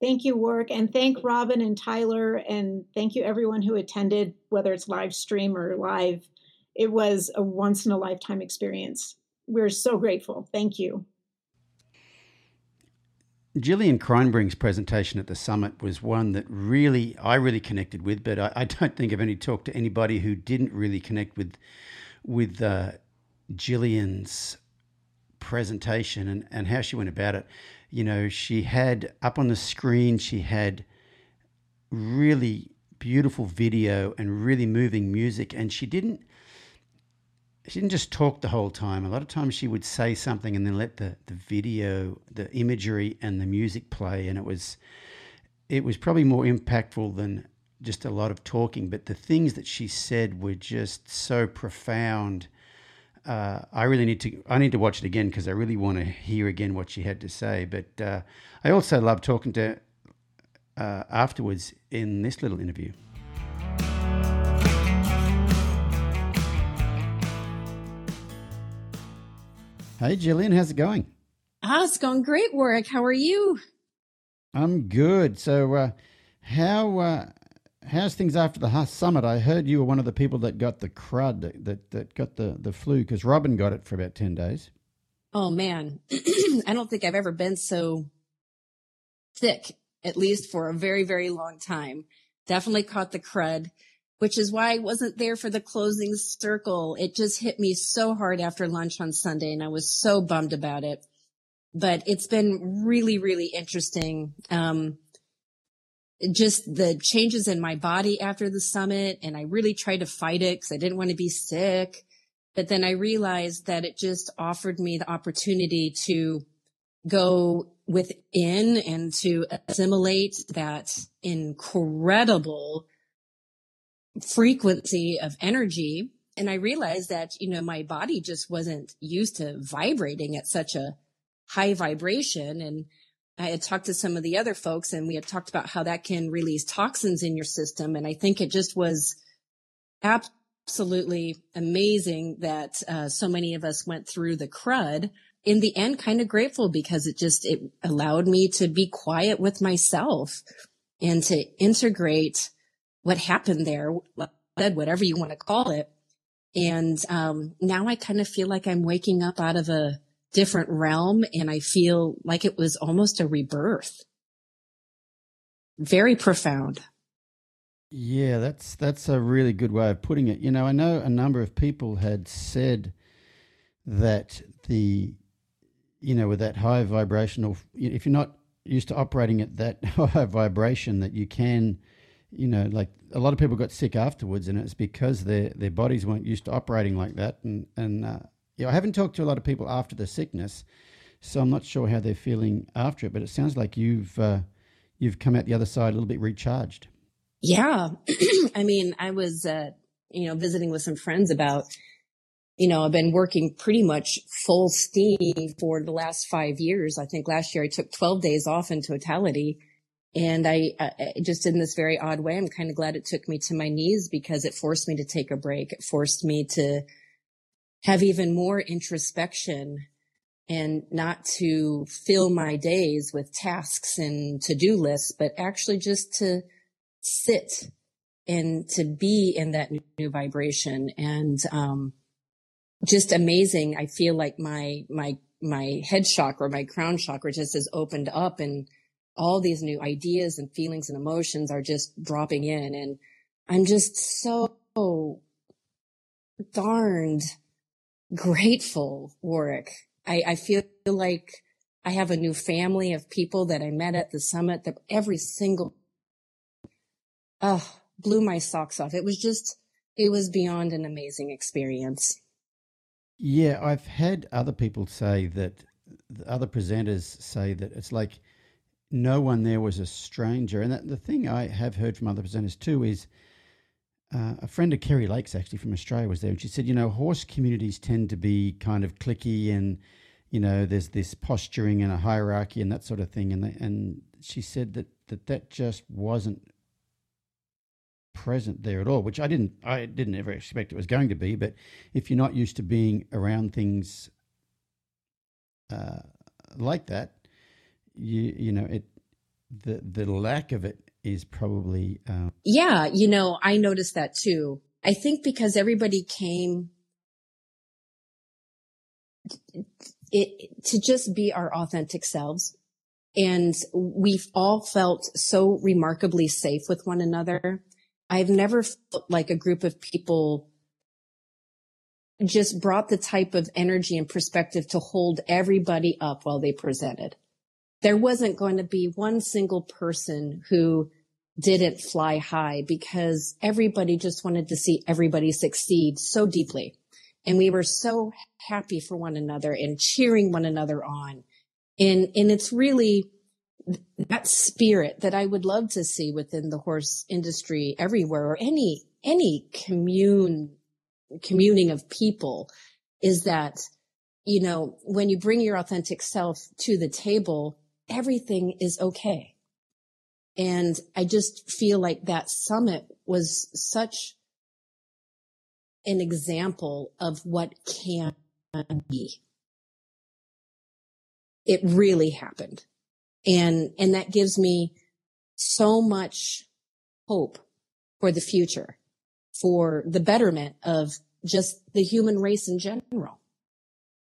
Thank you, Warwick, and thank Robin and Tyler, and thank you everyone who attended, whether it's live stream or live. It was a once in a lifetime experience. We're so grateful. Thank you. Jillian Kreinbring's presentation at the summit was one that really I really connected with, but I, I don't think I've any talked to anybody who didn't really connect with with uh, presentation and, and how she went about it. You know, she had up on the screen, she had really beautiful video and really moving music, and she didn't she didn't just talk the whole time. A lot of times she would say something and then let the, the video, the imagery and the music play. And it was it was probably more impactful than just a lot of talking. But the things that she said were just so profound. Uh, I really need to I need to watch it again because I really want to hear again what she had to say. But uh, I also love talking to uh, afterwards in this little interview. Hey, Jillian, how's it going? Ah, it's going great, Warwick. How are you? I'm good. So, uh, how uh, how's things after the summit? I heard you were one of the people that got the crud, that that, got the the flu, because Robin got it for about ten days. Oh man, I don't think I've ever been so sick, at least for a very, very long time. Definitely caught the crud, which is why I wasn't there for the closing circle. It just hit me so hard after lunch on Sunday and I was so bummed about it. But it's been really, really interesting. Um, just the changes in my body after the summit and I really tried to fight it because I didn't want to be sick. But then I realized that it just offered me the opportunity to go within and to assimilate that incredible frequency of energy. And I realized that, you know, my body just wasn't used to vibrating at such a high vibration. And I had talked to some of the other folks and we had talked about how that can release toxins in your system. And I think it just was absolutely amazing that uh, so many of us went through the crud. In the end, kind of grateful because it just, it allowed me to be quiet with myself and to integrate what happened there, whatever you want to call it. And um, now I kind of feel like I'm waking up out of a different realm and I feel like it was almost a rebirth. Very profound. Yeah, that's that's a really good way of putting it. You know, I know a number of people had said that the, you know, with that high vibrational, if you're not used to operating at that high vibration, that you can, you know, like a lot of people got sick afterwards, and it's because their their bodies weren't used to operating like that. And and uh, yeah, I haven't talked to a lot of people after the sickness, so I'm not sure how they're feeling after it. But it sounds like you've uh, you've come out the other side a little bit recharged. Yeah. I mean, I was, uh, you know, visiting with some friends about you know, I've been working pretty much full steam for the last five years. I think last year I took 12 days off in totality. And I, I just in this very odd way, I'm kind of glad it took me to my knees because it forced me to take a break. It forced me to have even more introspection and not to fill my days with tasks and to-do lists, but actually just to sit and to be in that new, vibration. And, um, just amazing. I feel like my, my, my head chakra, my crown chakra just has opened up and all these new ideas and feelings and emotions are just dropping in. And I'm just so darned grateful, Warwick. I, I feel like I have a new family of people that I met at the summit that every single, oh, blew my socks off. It was just, it was beyond an amazing experience. Yeah, I've had other people say that, other presenters say that it's like no one there was a stranger. And that, the thing I have heard from other presenters too is uh, a friend of Kerri Lake's actually from Australia was there, and she said, you know, horse communities tend to be kind of clicky and, you know, there's this posturing and a hierarchy and that sort of thing. And, they, and she said that, that that just wasn't present there at all, which I didn't I didn't ever expect it was going to be. But if you're not used to being around things uh, like that, you you know it the the lack of it is probably uh, yeah. You know, I noticed that too. I think because everybody came it to just be our authentic selves. And we've all felt so remarkably safe with one another I've never felt like a group of people just brought the type of energy and perspective to hold everybody up while they presented. There wasn't going to be one single person who didn't fly high because everybody just wanted to see everybody succeed so deeply. And we were so happy for one another and cheering one another on. And, and it's really, that spirit that I would love to see within the horse industry everywhere or any, any commune, communing of people is that, you know, when you bring your authentic self to the table, everything is okay. And I just feel like that summit was such an example of what can be. It really happened. And, and that gives me so much hope for the future, for the betterment of just the human race in general.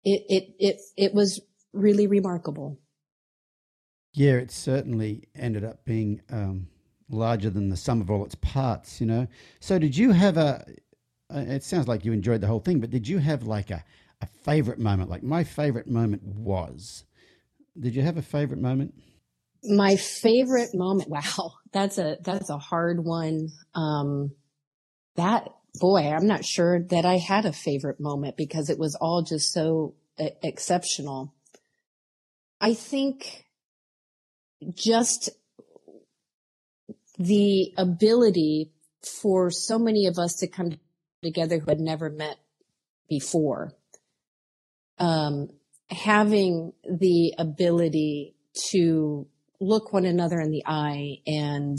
It, it, it, it was really remarkable. Yeah, it certainly ended up being um, larger than the sum of all its parts, you know. So, did you have a? Uh, it sounds like you enjoyed the whole thing, but did you have like a, a favorite moment? Like my favorite moment was did you have a favorite moment? My favorite moment. Wow, that's a that's a hard one. Um, that boy, I'm not sure that I had a favorite moment because it was all just so exceptional. I think just the ability for so many of us to come together who had never met before. Um, having the ability to look one another in the eye and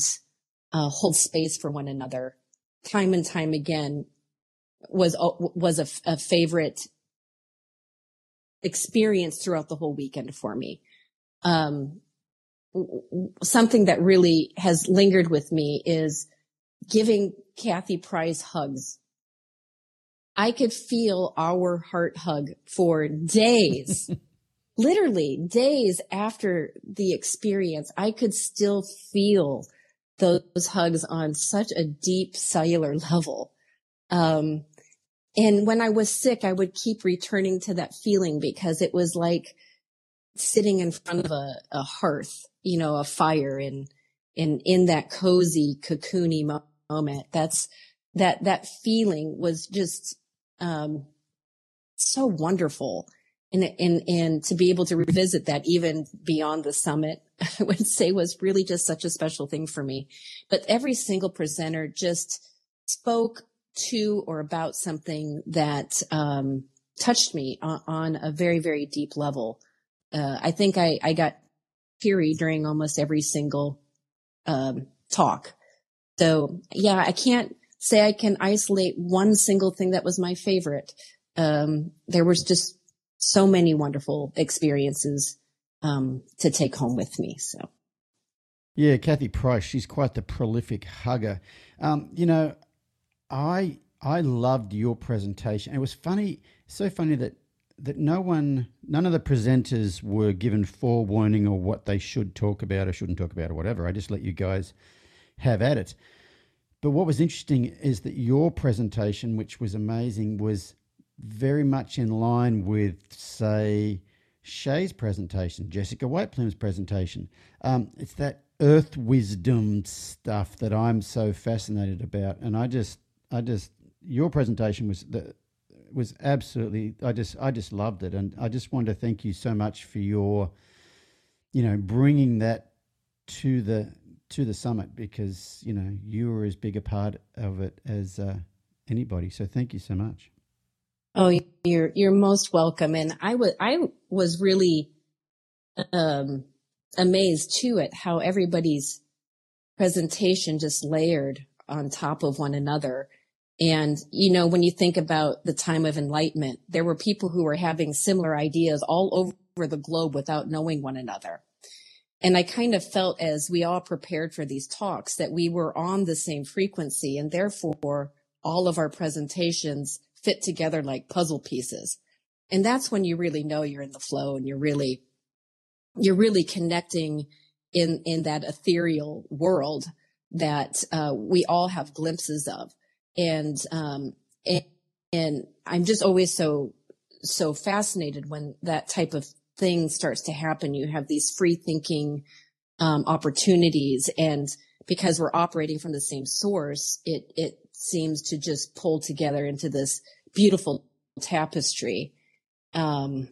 uh, hold space for one another time and time again was was a, a favorite experience throughout the whole weekend for me. Um, something that really has lingered with me is giving Kathy Price hugs I could feel our heart hug for days, literally days after the experience. I could still feel those hugs on such a deep cellular level. Um, and when I was sick, I would keep returning to that feeling because it was like sitting in front of a, a hearth, you know, a fire in, in, in that cozy, cocoony moment. That's, that, that feeling was just um, so wonderful. And, and, and to be able to revisit that even beyond the summit, I would say was really just such a special thing for me. But every single presenter just spoke to or about something that um, touched me on, on, a very, very deep level. Uh, I think I, I got teary during almost every single um, talk. So yeah, I can't say I can isolate one single thing that was my favorite. Um, there was just so many wonderful experiences um, to take home with me. So. Yeah, Kathy Price, she's quite the prolific hugger. Um, you know, I I loved your presentation. It was funny, so funny that that no one, none of the presenters were given forewarning or what they should talk about or shouldn't talk about or whatever. I just let you guys have at it. But what was interesting is that your presentation, which was amazing, was very much in line with, say, Shay's presentation, Jessica White Plume's presentation. Um, it's that earth wisdom stuff that I'm so fascinated about, and I just, I just, your presentation was the was absolutely. I just, I just loved it, and I just wanted to thank you so much for your, you know, bringing that to the to the summit because you know you were as big a part of it as uh, anybody. So thank you so much. Oh, you're you're most welcome, and I was I was really um, amazed too at how everybody's presentation just layered on top of one another. And, you know, when you think about the time of enlightenment, there were people who were having similar ideas all over the globe without knowing one another. And I kind of felt as we all prepared for these talks that we were on the same frequency and therefore all of our presentations fit together like puzzle pieces. And that's when you really know you're in the flow and you're really, you're really connecting in, in that ethereal world that, uh, we all have glimpses of. And, um, and, and I'm just always so, so fascinated when that type of thing starts to happen. You have these free thinking, um, opportunities and because we're operating from the same source, it, it seems to just pull together into this beautiful tapestry. Um,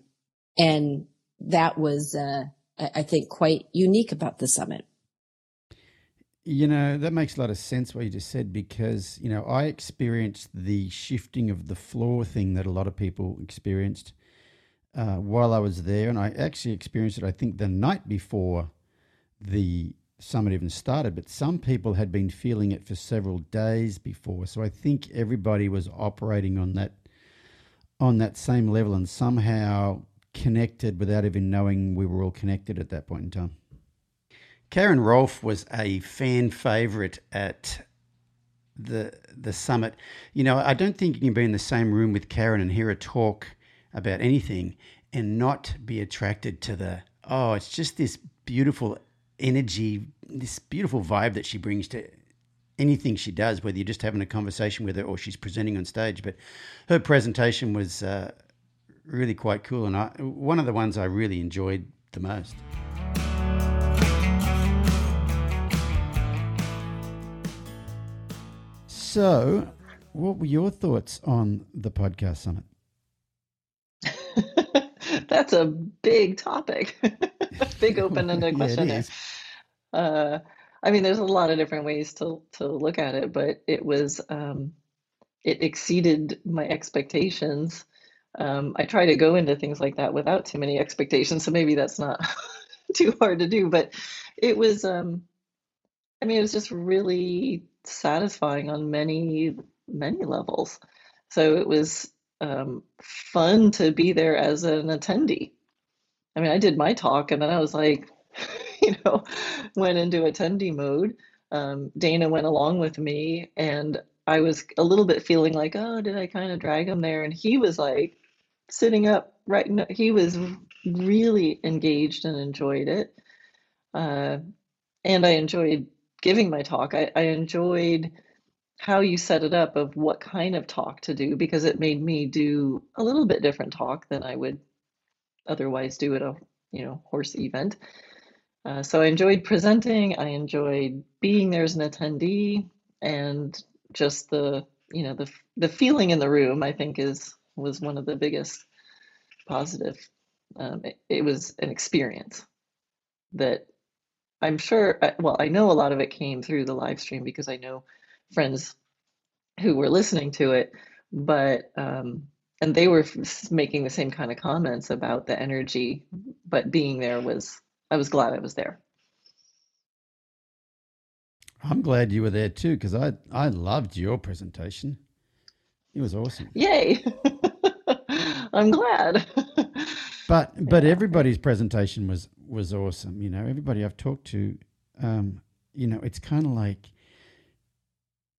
and that was, uh, I think, quite unique about the summit. You know, that makes a lot of sense what you just said because, you know, I experienced the shifting of the floor thing that a lot of people experienced uh, while I was there. And I actually experienced it, I think, the night before the summit even started, but some people had been feeling it for several days before. So I think everybody was operating on that on that same level and somehow connected without even knowing we were all connected at that point in time. Karen Rohlf was a fan favorite at the the summit. You know, I don't think you can be in the same room with Karen and hear her talk about anything and not be attracted to the oh, it's just this beautiful energy, this beautiful vibe that she brings to anything she does, whether you're just having a conversation with her or she's presenting on stage. But her presentation was uh, really quite cool, and I, one of the ones I really enjoyed the most. So, what were your thoughts on the podcast summit? That's a big topic, big open-ended question. yeah, uh, I mean, there's a lot of different ways to to look at it, but it was um, it exceeded my expectations. Um, I try to go into things like that without too many expectations, so maybe that's not too hard to do. But it was, um, I mean, it was just really satisfying on many many levels. So it was um, fun to be there as an attendee. I mean, I did my talk, and then I was like. you know, went into attendee mode. Um, Dana went along with me, and I was a little bit feeling like, oh, did I kind of drag him there? And he was like sitting up right. He was really engaged and enjoyed it. Uh, and I enjoyed giving my talk. I, I enjoyed how you set it up of what kind of talk to do because it made me do a little bit different talk than I would otherwise do at a you know horse event. Uh, so I enjoyed presenting. I enjoyed being there as an attendee, and just the you know the the feeling in the room. I think is was one of the biggest positive. Um, it, it was an experience that I'm sure. Uh, well, I know a lot of it came through the live stream because I know friends who were listening to it, but um, and they were making the same kind of comments about the energy, but being there was I was glad I was there. I'm glad you were there too because I I loved your presentation. It was awesome. Yay! I'm glad. but but yeah. everybody's presentation was was awesome. You know, everybody I've talked to, um, you know, it's kind of like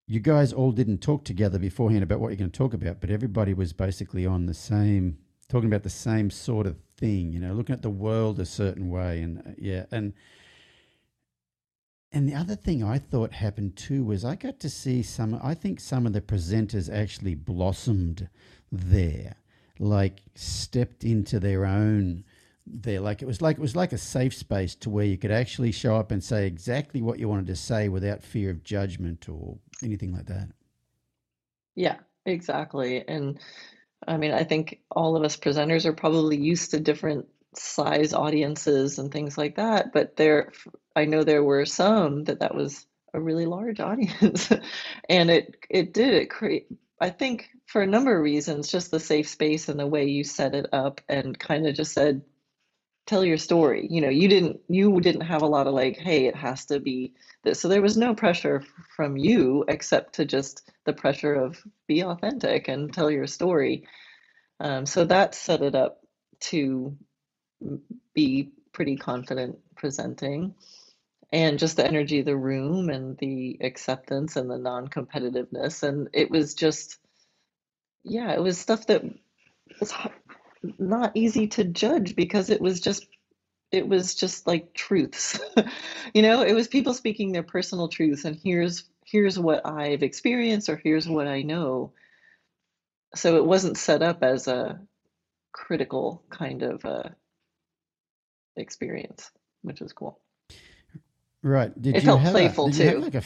you guys all didn't talk together beforehand about what you're going to talk about, but everybody was basically on the same, talking about the same sort of thing. You know, looking at the world a certain way, and uh, yeah, and and the other thing I thought happened too was I got to see some. I think some of the presenters actually blossomed there, like stepped into their own there. Like it was like it was like a safe space to where you could actually show up and say exactly what you wanted to say without fear of judgment or anything like that. Yeah, exactly. And I mean, I think all of us presenters are probably used to different size audiences and things like that, but there I know there were some that that was a really large audience, and it it did it create. I think for a number of reasons, just the safe space and the way you set it up, and kind of just said, tell your story. You know, you didn't you didn't have a lot of like, hey, it has to be this. So there was no pressure from you except to just the pressure of be authentic and tell your story. Um, so that set it up to be pretty confident presenting and just the energy of the room and the acceptance and the non-competitiveness and it was just yeah it was stuff that was not easy to judge because it was just it was just like truths you know it was people speaking their personal truths and here's here's what i've experienced or here's what i know so it wasn't set up as a critical kind of uh, experience which was cool Right. Did it you felt have playful a, too. Have like a,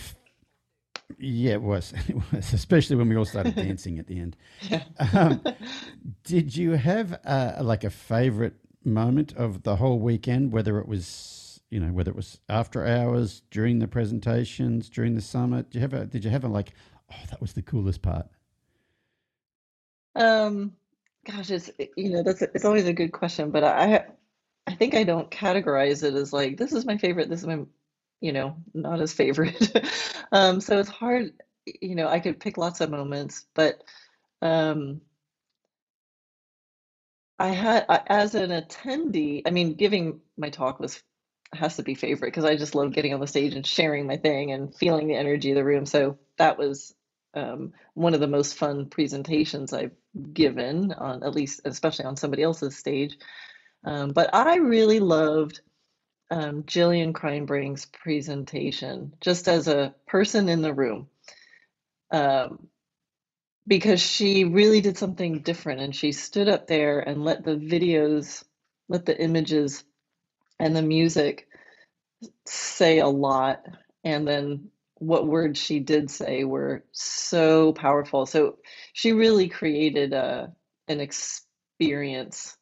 yeah, it was. It was, especially when we all started dancing at the end. Yeah. Um, did you have uh, like a favorite moment of the whole weekend, whether it was, you know, whether it was after hours, during the presentations, during the summit? Did you have a, did you have a like, oh, that was the coolest part? Um, gosh, it's, you know, that's, it's always a good question, but I, I think I don't categorize it as like, this is my favorite, this is my you know, not his favorite. um, so it's hard, you know, I could pick lots of moments, but um, I had, as an attendee, I mean, giving my talk was has to be favorite because I just love getting on the stage and sharing my thing and feeling the energy of the room. So that was um, one of the most fun presentations I've given on at least, especially on somebody else's stage. Um, but I really loved um, Jillian Kreinbring's presentation, just as a person in the room, um, because she really did something different and she stood up there and let the videos, let the images and the music say a lot. And then what words she did say were so powerful. So she really created a, an experience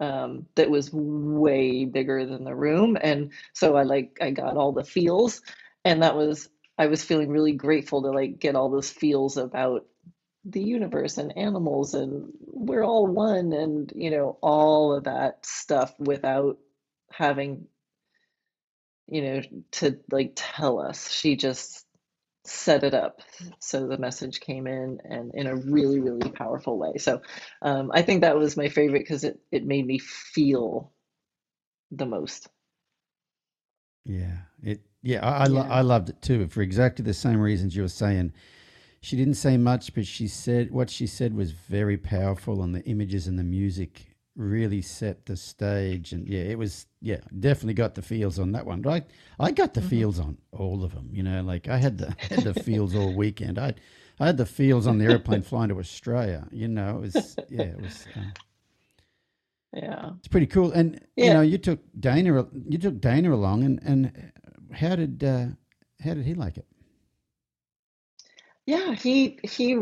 um, that was way bigger than the room. And so I like, I got all the feels and that was, I was feeling really grateful to like get all those feels about the universe and animals and we're all one and, you know, all of that stuff without having, you know, to like tell us. She just set it up so the message came in and in a really really powerful way. So um, i think that was my favorite because it, it made me feel the most. Yeah it yeah i I, yeah. Lo- I loved it too for exactly the same reasons you were saying. She didn't say much but she said what she said was very powerful and the images and the music really set the stage and yeah it was yeah definitely got the feels on that one. Right i got the mm-hmm. feels on all of them you know like i had the had the feels all weekend. I i had the feels on the airplane flying to australia you know it was yeah it was uh, yeah. it's pretty cool. And yeah. you know you took dana you took dana along and and how did uh how did he like it? Yeah he he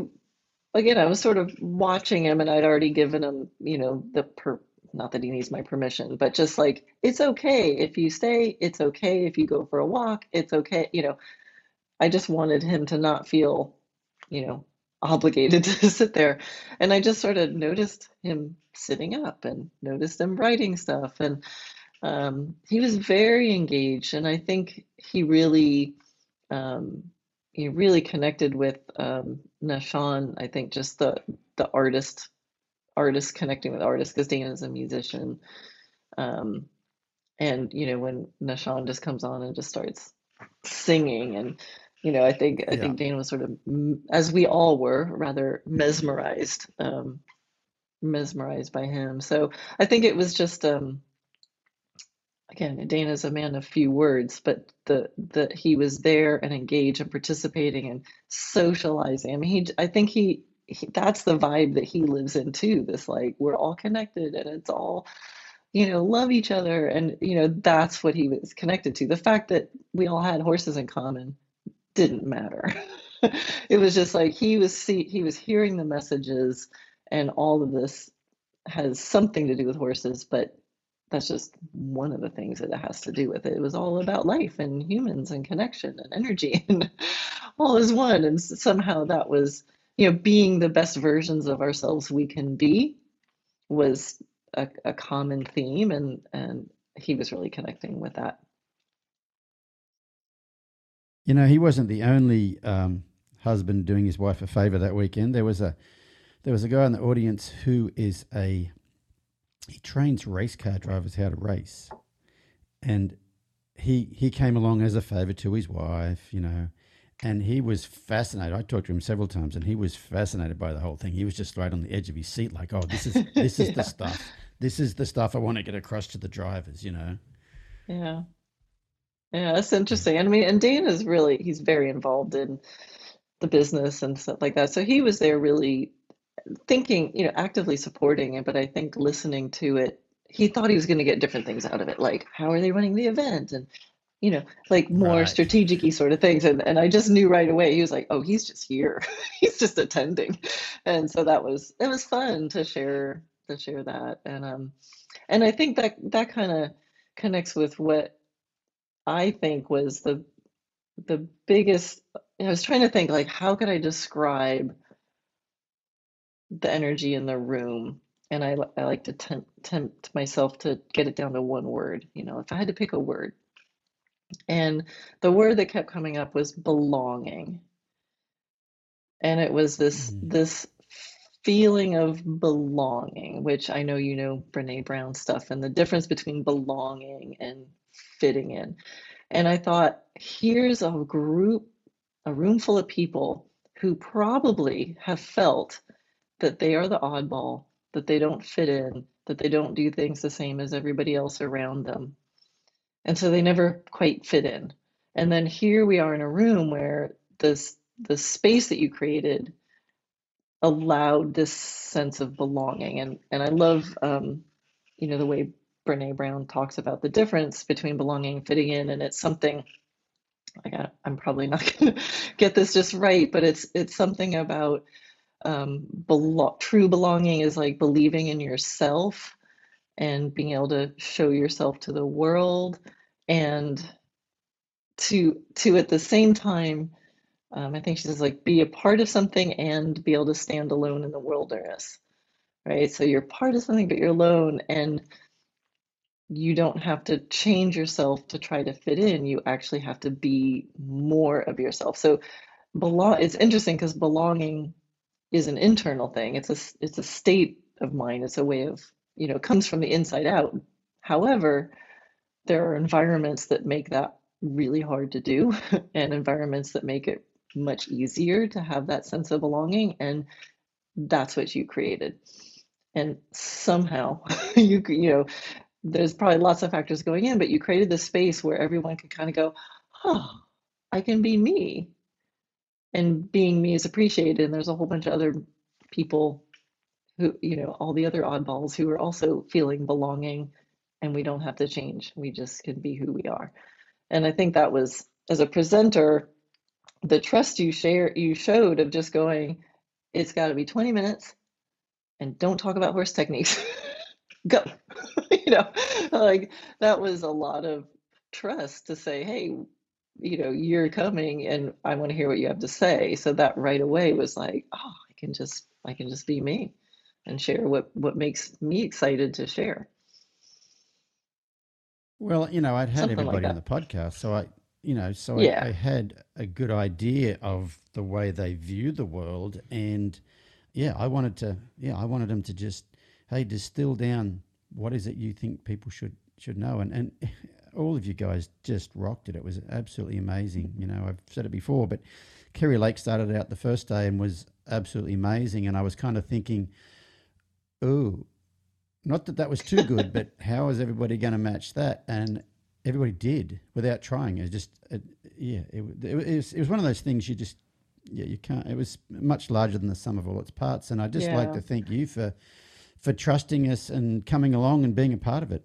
again, I was sort of watching him and I'd already given him, you know, the per not that he needs my permission, but just like it's okay if you stay, it's okay if you go for a walk, it's okay, you know. I just wanted him to not feel, you know, obligated to sit there. And I just sort of noticed him sitting up and noticed him writing stuff. And um, he was very engaged. And I think he really, um, he really connected with um, Nahshon. I think just the the artist, artist connecting with artists because Dana is a musician. Um, and you know when Nahshon just comes on and just starts singing and you know, I think I Yeah. think Dana was sort of, as we all were, rather mesmerized, um, mesmerized by him. So I think it was just, um, again, Dana's a man of few words, but the the he was there and engaged and participating and socializing. I mean, he, I think he, he that's the vibe that he lives in too. This like we're all connected and it's all, you know, love each other, and you know that's what he was connected to. The fact that we all had horses in common didn't matter. it was just like he was see he was hearing the messages and all of this has something to do with horses, but that's just one of the things that it has to do with it. It was all about life and humans and connection and energy and all is one. And somehow that was, you know, being the best versions of ourselves we can be was a, a common theme and and he was really connecting with that. You know, he wasn't the only um, husband doing his wife a favor that weekend. There was a there was a guy in the audience who is a he trains race car drivers how to race, and he he came along as a favor to his wife. You know, and he was fascinated. I talked to him several times, and he was fascinated by the whole thing. He was just right on the edge of his seat, like, "Oh, this is this is Yeah. the stuff. This is the stuff I want to get across to the drivers." You know. Yeah. Yeah, that's interesting. And I mean, and Dan is really, he's very involved in the business and stuff like that. So he was there really thinking, you know, actively supporting it, but I think listening to it, he thought he was going to get different things out of it, like how are they running the event and you know, like more Right. strategic-y sort of things. And and I just knew right away, he was like, oh, he's just here. He's just attending. And so that was it was fun to share to share that. And um and I think that that kind of connects with what I think was the the biggest I was trying to think like how could I describe the energy in the room and I, I like to tempt, tempt myself to get it down to one word you know if I had to pick a word. And the word that kept coming up was belonging. And it was this Mm. this feeling of belonging which I know you know Brene Brown stuff and the difference between belonging and fitting in. And I thought here's a group a room full of people who probably have felt that they are the oddball, that they don't fit in, that they don't do things the same as everybody else around them. And so they never quite fit in. And then here we are in a room where this the space that you created allowed this sense of belonging. And and I love um, you know, the way Brene Brown talks about the difference between belonging and fitting in, and it's something I got, I'm probably not going to get this just right, but it's it's something about um, belo- true belonging is like believing in yourself and being able to show yourself to the world, and to to at the same time, um, I think she says like be a part of something and be able to stand alone in the wilderness, right? So you're part of something, but you're alone, and you don't have to change yourself to try to fit in. You actually have to be more of yourself. So belong it's interesting because belonging is an internal thing. It's a it's a state of mind. It's a way of, you know, comes from the inside out. However, there are environments that make that really hard to do and environments that make it much easier to have that sense of belonging and that's what you created. And somehow you you know there's probably lots of factors going in, but you created this space where everyone can kind of go, oh, I can be me. And being me is appreciated. And there's a whole bunch of other people who, you know, all the other oddballs who are also feeling belonging. And we don't have to change. We just can be who we are. And I think that was, as a presenter, the trust you share you showed of just going, it's got to be 20 minutes and don't talk about horse techniques. Go. you know, like that was a lot of trust to say, hey, you know, you're coming and I want to hear what you have to say. So that right away was like, oh, I can just I can just be me and share what what makes me excited to share. Well, you know, I'd had Something like everybody on the podcast, so I, you know, so Yeah. I, I had a good idea of the way they view the world, and yeah, I wanted to, yeah, I wanted them to just, hey, distill down what is it you think people should should know, and and all of you guys just rocked it. It was absolutely amazing. You know, I've said it before, but Kerri Lake started out the first day and was absolutely amazing, and I was kind of thinking, oh, not that that was too good, but how is everybody going to match that? And everybody did without trying. It just, uh, it, yeah, it, it, was, it was one of those things you just, yeah, you can't. It was much larger than the sum of all its parts. And I'd just like to thank you for for trusting us and coming along and being a part of it.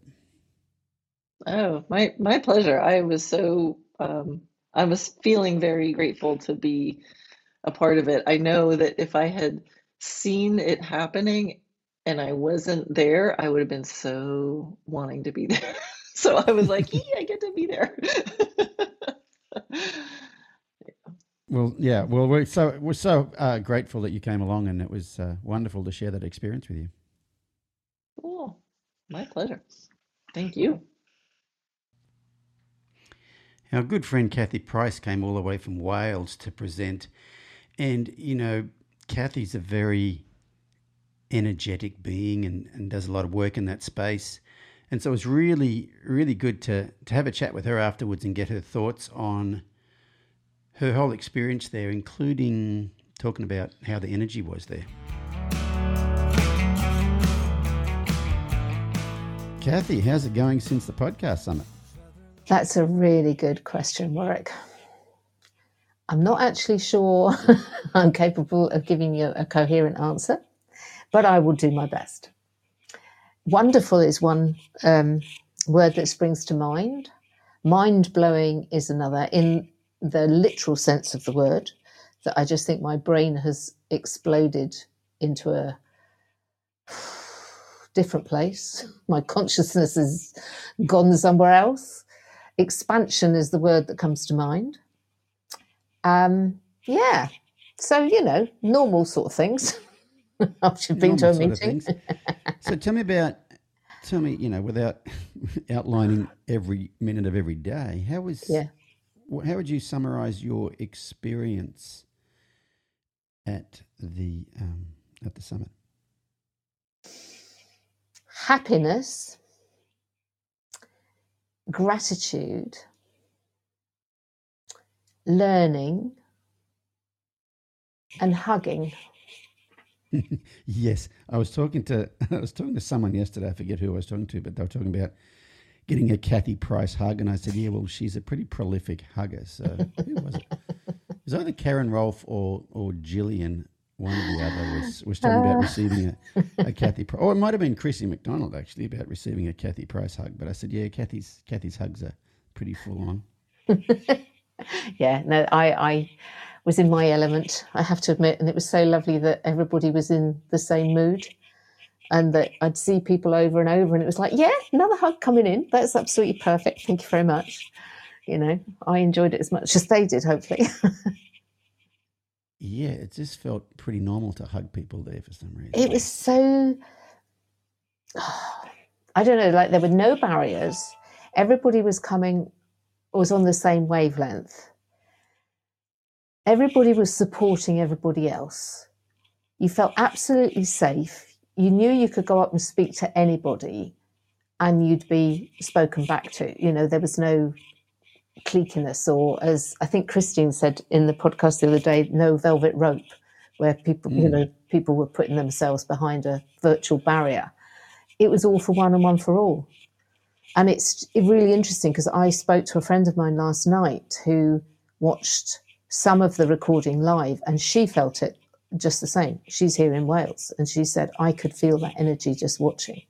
Oh, my my pleasure. I was so um, I was feeling very grateful to be a part of it. I know that if I had seen it happening and I wasn't there, I would have been so wanting to be there. So I was like, "Yee, I get to be there." Well, yeah, well, we're so we're so uh, grateful that you came along, and it was uh, wonderful to share that experience with you. Cool. My pleasure. Thank you. Our good friend Kathy Price came all the way from Wales to present. And, you know, Kathy's a very energetic being and, and does a lot of work in that space. And so it was really, really good to, to have a chat with her afterwards and get her thoughts on her whole experience there, including talking about how the energy was there. Kathy, how's it going since the podcast summit? That's a really good question, Warwick. I'm not actually sure I'm capable of giving you a coherent answer, but I will do my best. Wonderful is one um, word that springs to mind. Mind blowing is another, in the literal sense of the word, that I just think my brain has exploded into a different place. My consciousness has gone somewhere else. Expansion is the word that comes to mind. Um, yeah. So, you know, normal sort of things. After you've been to a Normal sort of meeting. so tell me about, tell me, you know, without outlining every minute of every day, how was, Yeah. how would you summarize your experience at the, um, at the summit? Happiness, gratitude, learning, and hugging. Yes, I was talking to I was talking to someone yesterday. I forget who I was talking to, but they were talking about getting a Kathy Price hug, and I said, "Yeah, well, she's a pretty prolific hugger." So who was it? It was either Karen Rohlf or or Jillian. One or the other was was talking about uh. receiving a, a Kathy Price, or oh, it might have been Crissi McDonald actually about receiving a Kathy Price hug. But I said, "Yeah, Kathy's Kathy's hugs are pretty full on." yeah, no, I, I was in my element, I have to admit, and it was so lovely that everybody was in the same mood and that I'd see people over and over, and it was like, yeah, another hug coming in. That's absolutely perfect. Thank you very much. You know, I enjoyed it as much as they did, hopefully. Yeah, it just felt pretty normal to hug people there for some reason. it was so, I don't know, like there were no barriers. Everybody was coming, was on the same wavelength. Everybody was supporting everybody else. You felt absolutely safe. You knew you could go up and speak to anybody and you'd be spoken back to. You know, there was no cliquiness or as I think Christine said in the podcast the other day, no velvet rope where people, you Mm. know, people were putting themselves behind a virtual barrier. It was all for one and one for all. And it's really interesting because I spoke to a friend of mine last night who watched some of the recording live and she felt it just the same. She's here in Wales and she said, I could feel that energy just watching.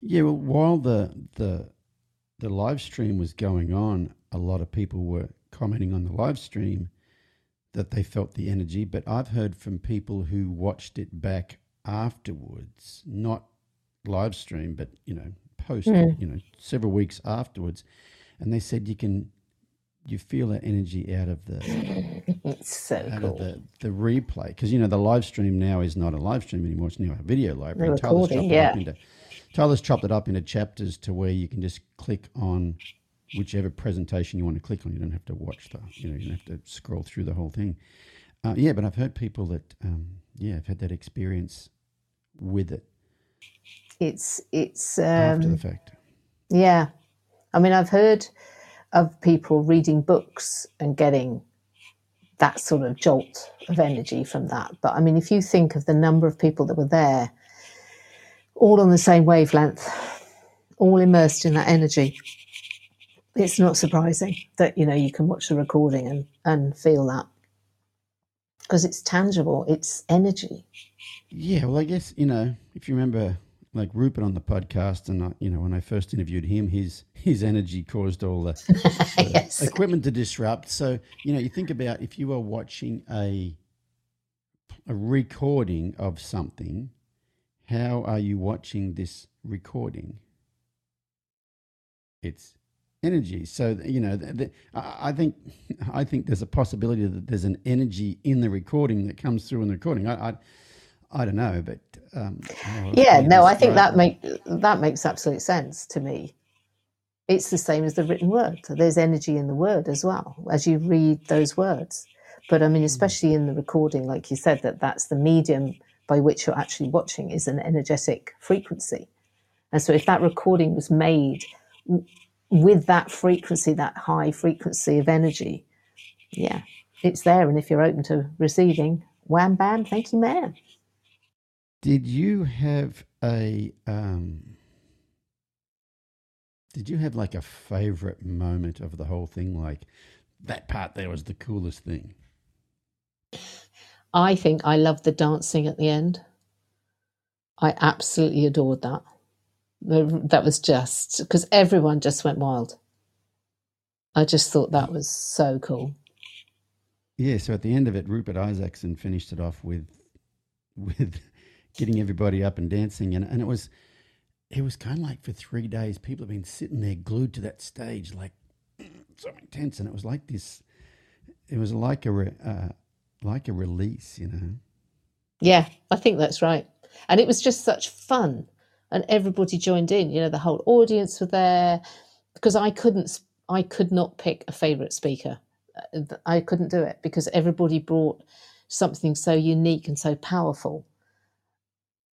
Yeah, well, while the the the live stream was going on, a lot of people were commenting on the live stream that they felt the energy. But I've heard from people who watched it back afterwards, not live stream, but you know, post, Mm. you know, several weeks afterwards, and they said you can you feel that energy out of the It's so out cool. of the, the replay because you know the live stream now is not a live stream anymore it's now a video library The And Tyler's recording, chopped it up yeah. into Tyler's chopped it up into chapters to where you can just click on whichever presentation you want to click on you don't have to watch the you know you don't have to scroll through the whole thing uh, yeah but I've heard people that um, yeah have had that experience with it It's it's after the um, fact yeah. I mean, I've heard of people reading books and getting that sort of jolt of energy from that. But I mean, if you think of the number of people that were there, all on the same wavelength, all immersed in that energy, it's not surprising that you know you can watch the recording and and feel that because it's tangible. It's energy. Yeah, well, I guess you know if you remember, like Rupert on the podcast, and I, you know when I first interviewed him, his his energy caused all the, the Yes. equipment to disrupt. So you know, you think about if you are watching a a recording of something, how are you watching this recording? It's energy. So you know, the, the, I I think I think there's a possibility that there's an energy in the recording that comes through in the recording. I I, I don't know, but um, how Yeah, no, I think describe that it? make that makes absolute sense to me. It's the same as the written word. There's energy in the word as well as you read those words. But I mean, Hmm. especially in the recording, like you said, that that's the medium by which you're actually watching is an energetic frequency. And so, if that recording was made with that frequency, that high frequency of energy, yeah, it's there. And if you're open to receiving, wham bam, thank you, ma'am. Did you have a um did you have like a favorite moment of the whole thing like that part there was the coolest thing? I think I loved the dancing at the end. I absolutely adored that. That was just because everyone just went wild. I just thought that was so cool. Yeah, so at the end of it Rupert Isaacson finished it off with with getting everybody up and dancing and, and it was it was kind of like for 3 days people have been sitting there glued to that stage like so intense and it was like this it was like a uh, like a release, you know. Yeah, I think that's right. And it was just such fun. And everybody joined in, you know, the whole audience were there because I couldn't, I could not pick a favorite speaker. Uh, I couldn't do it because everybody brought something so unique and so powerful,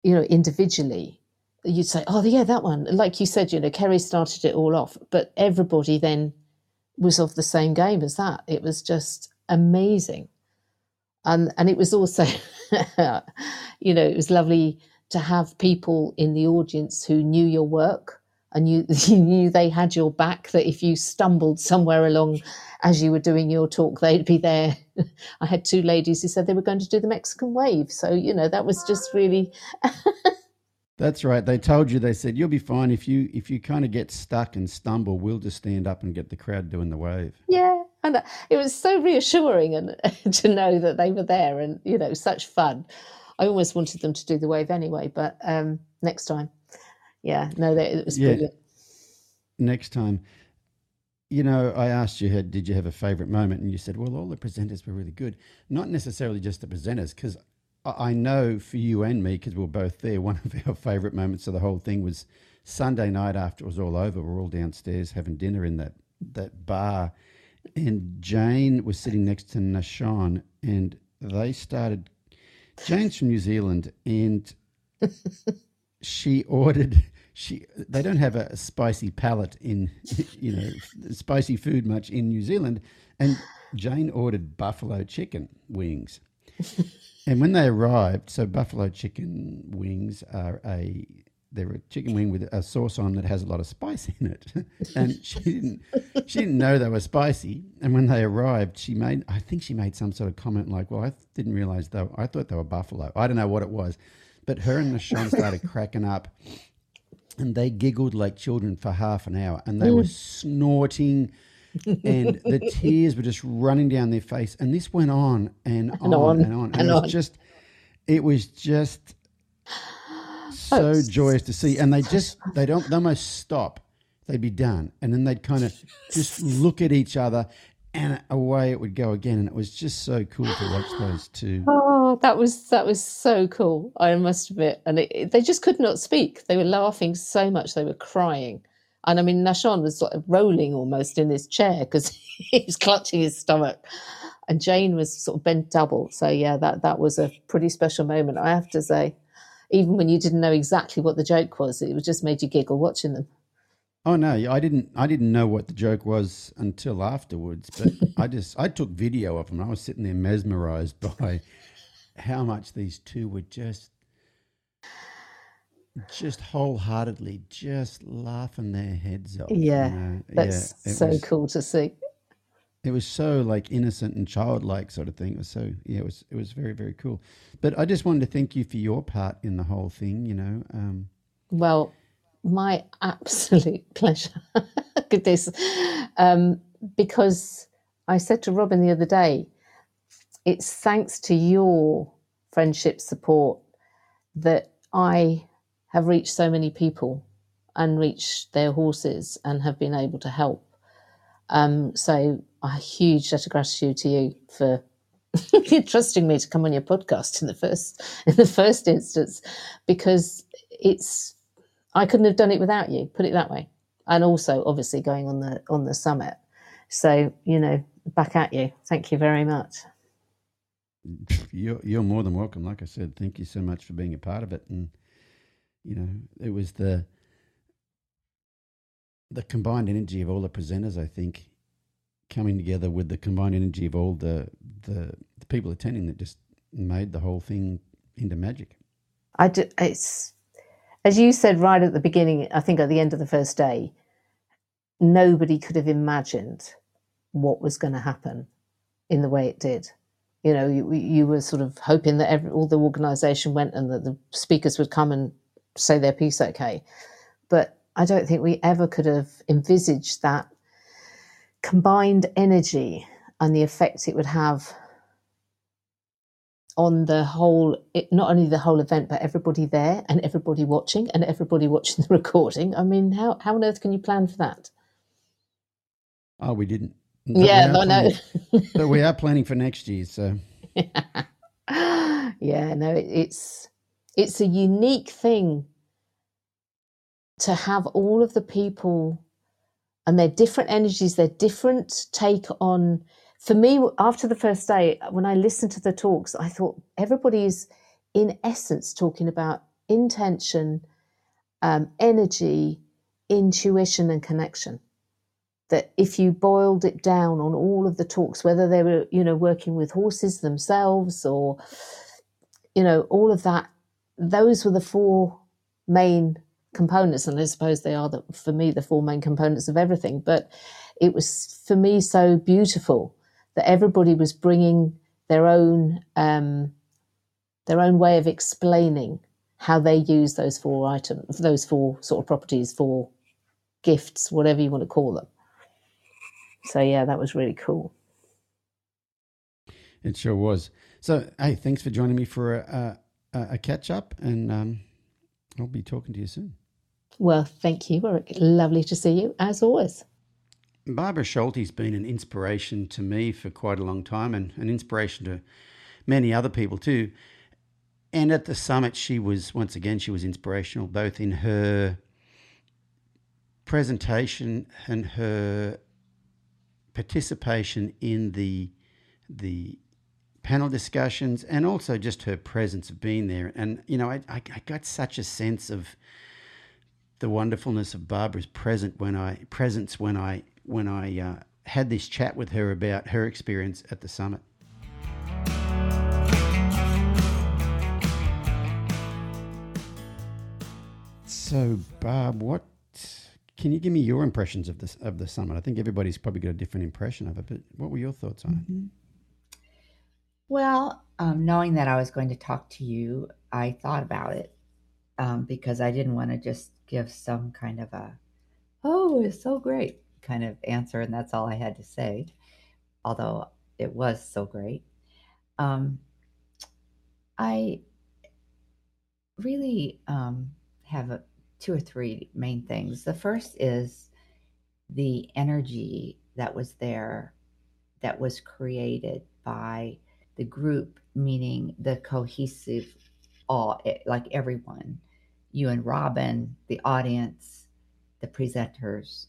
you know, individually. You'd say, oh, yeah, that one. Like you said, you know, Kerri started it all off, but everybody then was of the same game as that. It was just amazing and and it was also you know it was lovely to have people in the audience who knew your work and you, you knew they had your back that if you stumbled somewhere along as you were doing your talk they'd be there i had two ladies who said they were going to do the mexican wave so you know that was just really That's right. They told you. They said you'll be fine if you if you kind of get stuck and stumble. We'll just stand up and get the crowd doing the wave. yeah and it was so reassuring and to know that they were there and you know such fun i almost wanted them to do the wave anyway but um next time yeah no they, it was Yeah. brilliant Next time, you know, I asked you, had did you have a favorite moment, and you said, well, all the presenters were really good. Not necessarily just the presenters, because I know for you and me, because we were both there, one of our favorite moments of the whole thing was Sunday night after it was all over. We're all downstairs having dinner in that that bar, and Jane was sitting next to Nahshon, and they started. Jane's from New Zealand, and she ordered. She they don't have a spicy palate in you know spicy food much in New Zealand, and Jane ordered buffalo chicken wings. And when they arrived, so buffalo chicken wings are a they're a chicken wing with a sauce on that has a lot of spice in it. and she didn't she didn't know they were spicy. And when they arrived, she made I think she made some sort of comment like, "Well, I didn't realize though. I thought they were buffalo. I don't know what it was." But her and Nahshon started cracking up and they giggled like children for half an hour and they mm. were snorting and the tears were just running down their face and this went on and on And on and on and, and it was on. just it was just Oh, so joyous to see and they just they don't they almost stop they'd be done and then they'd kind of just look at each other and away it would go again. And it was just so cool to watch those two. Oh, that was that was so cool. I must admit, and it, it- they just could not speak. They were laughing so much they were crying. And I mean, Nahshon was sort of rolling almost in his chair because he was clutching his stomach, and Jane was sort of bent double. So yeah, that that was a pretty special moment, I have to say. Even when you didn't know exactly what the joke was, it was just made you giggle watching them. Oh no, I didn't. I didn't know what the joke was until afterwards. But I just I took video of them. I was sitting there mesmerized by how much these two were just just wholeheartedly just laughing their heads off. you Yeah, know. that's it so was- cool to see. It was so like innocent and childlike sort of thing. It was so yeah, it was it was very very cool. But I just wanted to thank you for your part in the whole thing. You know, um, Well, my absolute pleasure. Look at this. Um, because I said to Robin the other day, it's thanks to your friendship support that I have reached so many people and reached their horses and have been able to help. Um, so a huge debt of gratitude to you for trusting me to come on your podcast in the first in the first instance, because it's I couldn't have done it without you. Put it that way, and also obviously going on the on the summit. So you know, back at you. Thank you very much. you're you're more than welcome. Like I said, thank you so much for being a part of it. And you know, it was the the combined energy of all the presenters. I think coming together with the combined energy of all the the, the people attending that just made the whole thing into magic. I do, it's as you said right at the beginning. I think at the end of the first day, nobody could have imagined what was going to happen in the way it did. You know, you, you were sort of hoping that every, all the organisation went and that the speakers would come and say their piece okay, but I don't think we ever could have envisaged that combined energy and the effect it would have on the whole it, not only the whole event but everybody there and everybody watching and everybody watching the recording i mean how, how on earth can you plan for that Oh, we didn't. But yeah i know but we are planning for next year. So yeah no it, it's it's a unique thing to have all of the people and their different energies their different take on. For me after the first day when i listened to the talks i thought everybody is in essence talking about intention um, energy intuition and connection. That if you boiled it down on all of the talks whether they were you know working with horses themselves or you know all of that those were the four main components and i suppose they are the, for me the four main components of everything but it was for me so beautiful that everybody was bringing their own um, their own way of explaining how they use those four items those four sort of properties four gifts whatever you want to call them so yeah that was really cool it sure was. So hey, thanks for joining me for a a, a catch up, and um, I'll be talking to you soon. Well thank you Warwick. lovely to see you as always Barbra Schulte's been an inspiration to me for quite a long time and an inspiration to many other people too. And at the summit, she was, once again, she was inspirational both in her presentation and her participation in the, the panel discussions and also just her presence of being there. And, you know, I, I got such a sense of the wonderfulness of Barbra's present when I presence when I when I uh, had this chat with her about her experience at the summit. So, Barb, what can you give me your impressions of this of the summit? I think everybody's probably got a different impression of it, but what were your thoughts on it? Well, um, knowing that I was going to talk to you, I thought about it um, because I didn't want to just give some kind of a, oh, it's so great kind of answer, and that's all I had to say, although it was so great. Um, I really um, have a, two or three main things. The first is the energy that was there that was created by the group, meaning the cohesive, all eh, like everyone, you and Robin, the audience, the presenters,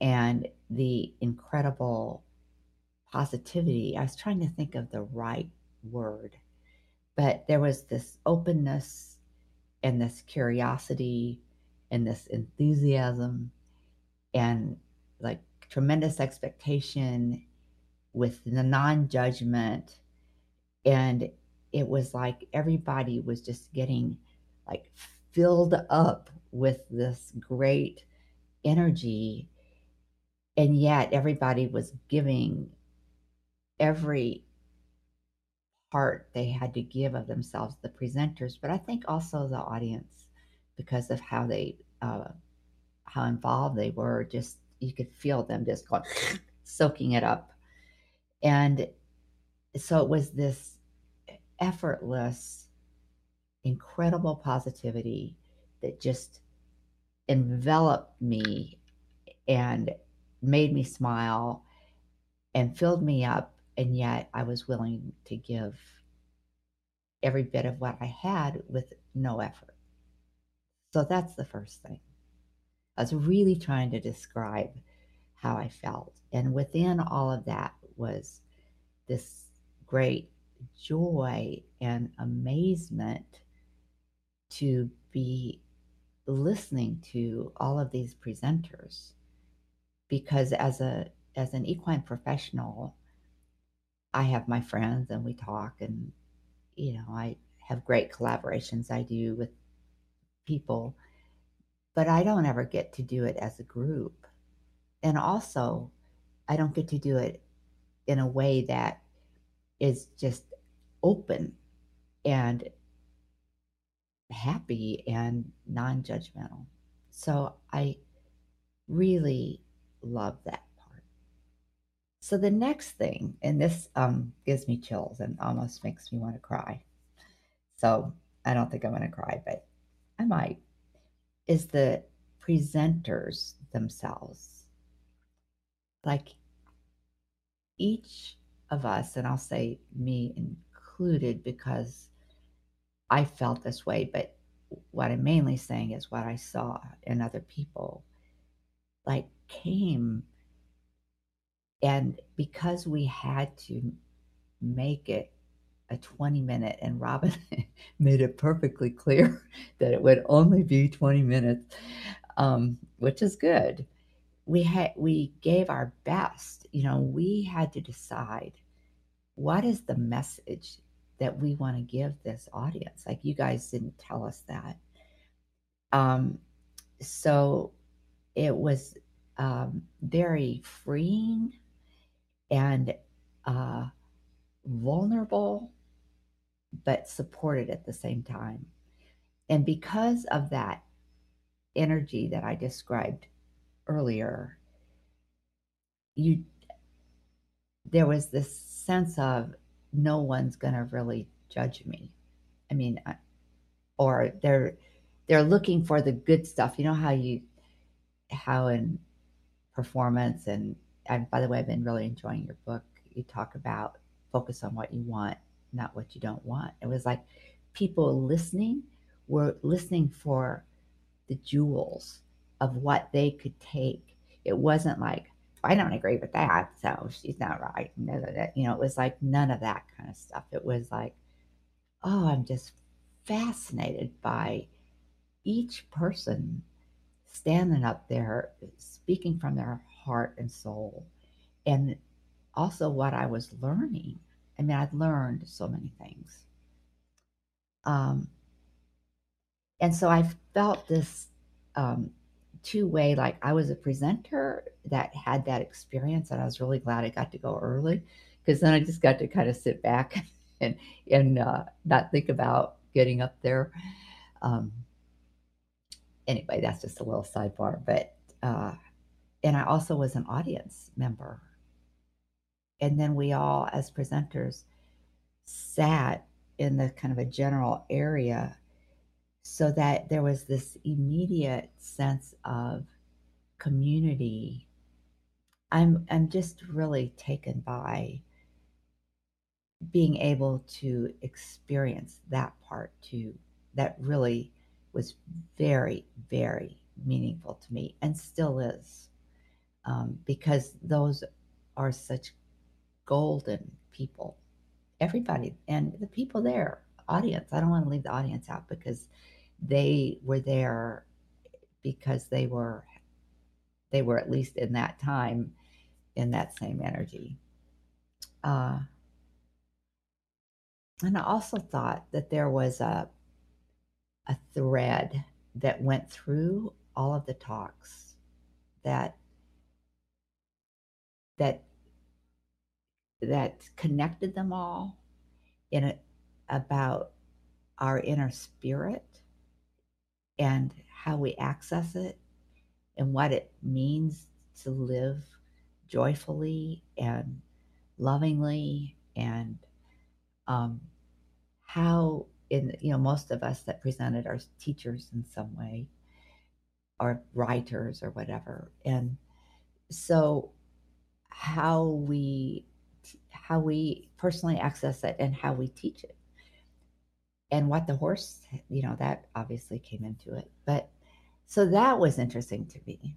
and the incredible positivity. I was trying to think of the right word, but there was this openness and this curiosity and this enthusiasm and like tremendous expectation with the non judgment. And it was like everybody was just getting like filled up with this great energy. And yet everybody was giving every part they had to give of themselves, the presenters, but I think also the audience, because of how they, uh, how involved they were. Just you could feel them just going, soaking it up, and so it was this effortless, incredible positivity that just enveloped me and made me smile and filled me up and yet I was willing to give every bit of what I had with no effort. So that's the first thing. I was really trying to describe how I felt. And within all of that was this great joy and amazement to be listening to all of these presenters because as a as an equine professional I have my friends and we talk and you know, I have great collaborations I do with people, but I don't ever get to do it as a group. And also, I don't get to do it in a way that is just open and happy and non judgmental. So I really love that. Part. So the next thing, and this um, gives me chills and almost makes me want to cry. So I don't think I'm going to cry, but I might, is the presenters themselves. Like each of us, and I'll say me included because I felt this way, but what I'm mainly saying is what I saw in other people, like came and because we had to make it a 20 minute, and Robin made it perfectly clear that it would only be 20 minutes, um, which is good. We had we gave our best. You know, we had to decide what is the message that we want to give this audience. Like you guys didn't tell us that. Um, so it was um, very freeing and uh, vulnerable, but supported at the same time. And because of that energy that I described earlier, you there was this sense of no one's going to really judge me. I mean, or they're they're looking for the good stuff. You know how you how in performance and and by the way, I've been really enjoying your book. You talk about focus on what you want, not what you don't want. It was like people listening were listening for the jewels of what they could take. It wasn't like, I don't agree with that, so she's not right. You know, it was like none of that kind of stuff. It was like, oh, I'm just fascinated by each person standing up there speaking from their heart and soul. And also what I was learning. I mean, I'd learned so many things. Um, and so I felt this um, two way, like I was a presenter that had that experience, and I was really glad I got to go early because then I just got to kind of sit back and and uh, not think about getting up there. Um, anyway, that's just a little sidebar, but uh, and I also was an audience member. And then we all, as presenters, sat in the kind of a general area so that there was this immediate sense of community I'm I'm just really taken by being able to experience that part too. That really was very, very meaningful to me and still is. Um, because those are such golden people. Everybody and the people there, audience. I don't want to leave the audience out because they were there because they were they were at least in that time in that same energy. Uh, and I also thought that there was a a thread that went through all of the talks that that that connected them all in a, about our inner spirit and how we access it and what it means to live joyfully and lovingly and um, how in you know most of us that presented are teachers in some way or writers or whatever. And so how we how we personally access it and how we teach it and what the horse you know that obviously came into it. But so that was interesting to me.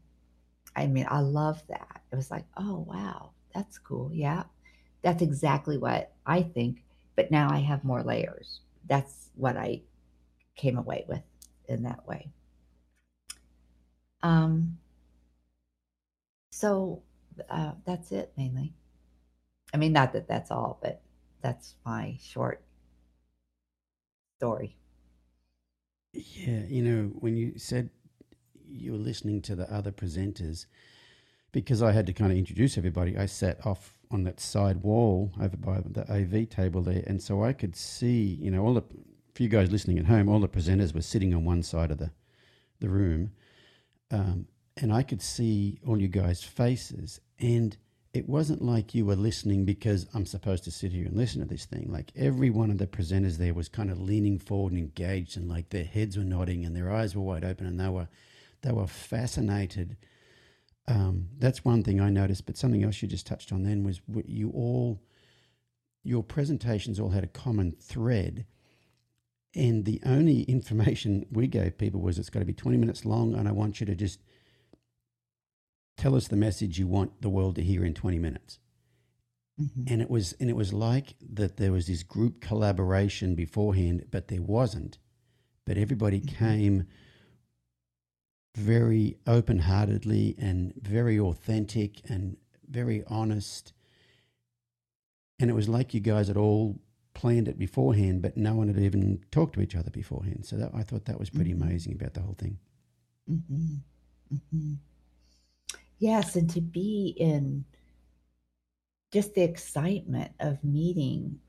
I mean i love that. It was like oh wow that's cool. Yeah that's exactly what i think but now i have more layers. That's what i came away with in that way. Um so uh, that's it mainly. I mean, not that that's all, but that's my short story. Yeah, you know, when you said you were listening to the other presenters, because I had to kind of introduce everybody, I sat off on that side wall over by the AV table there, and so I could see, you know, all the for you guys listening at home, all the presenters were sitting on one side of the the room, um, and I could see all you guys' faces, and it wasn't like you were listening because I'm supposed to sit here and listen to this thing. Like every one of the presenters there was kind of leaning forward and engaged, and like their heads were nodding and their eyes were wide open, and they were they were fascinated. Um, that's one thing I noticed. But something else you just touched on then was you all your presentations all had a common thread. And the only information we gave people was it's got to be 20 minutes long, and I want you to just tell us the message you want the world to hear in 20 minutes. Mm-hmm. And it was and it was like that there was this group collaboration beforehand, but there wasn't. But everybody mm-hmm. came very open-heartedly and very authentic and very honest. And it was like you guys had all planned it beforehand, but no one had even talked to each other beforehand. So that, I thought that was pretty mm-hmm. amazing about the whole thing. Yes, and to be in just the excitement of meeting,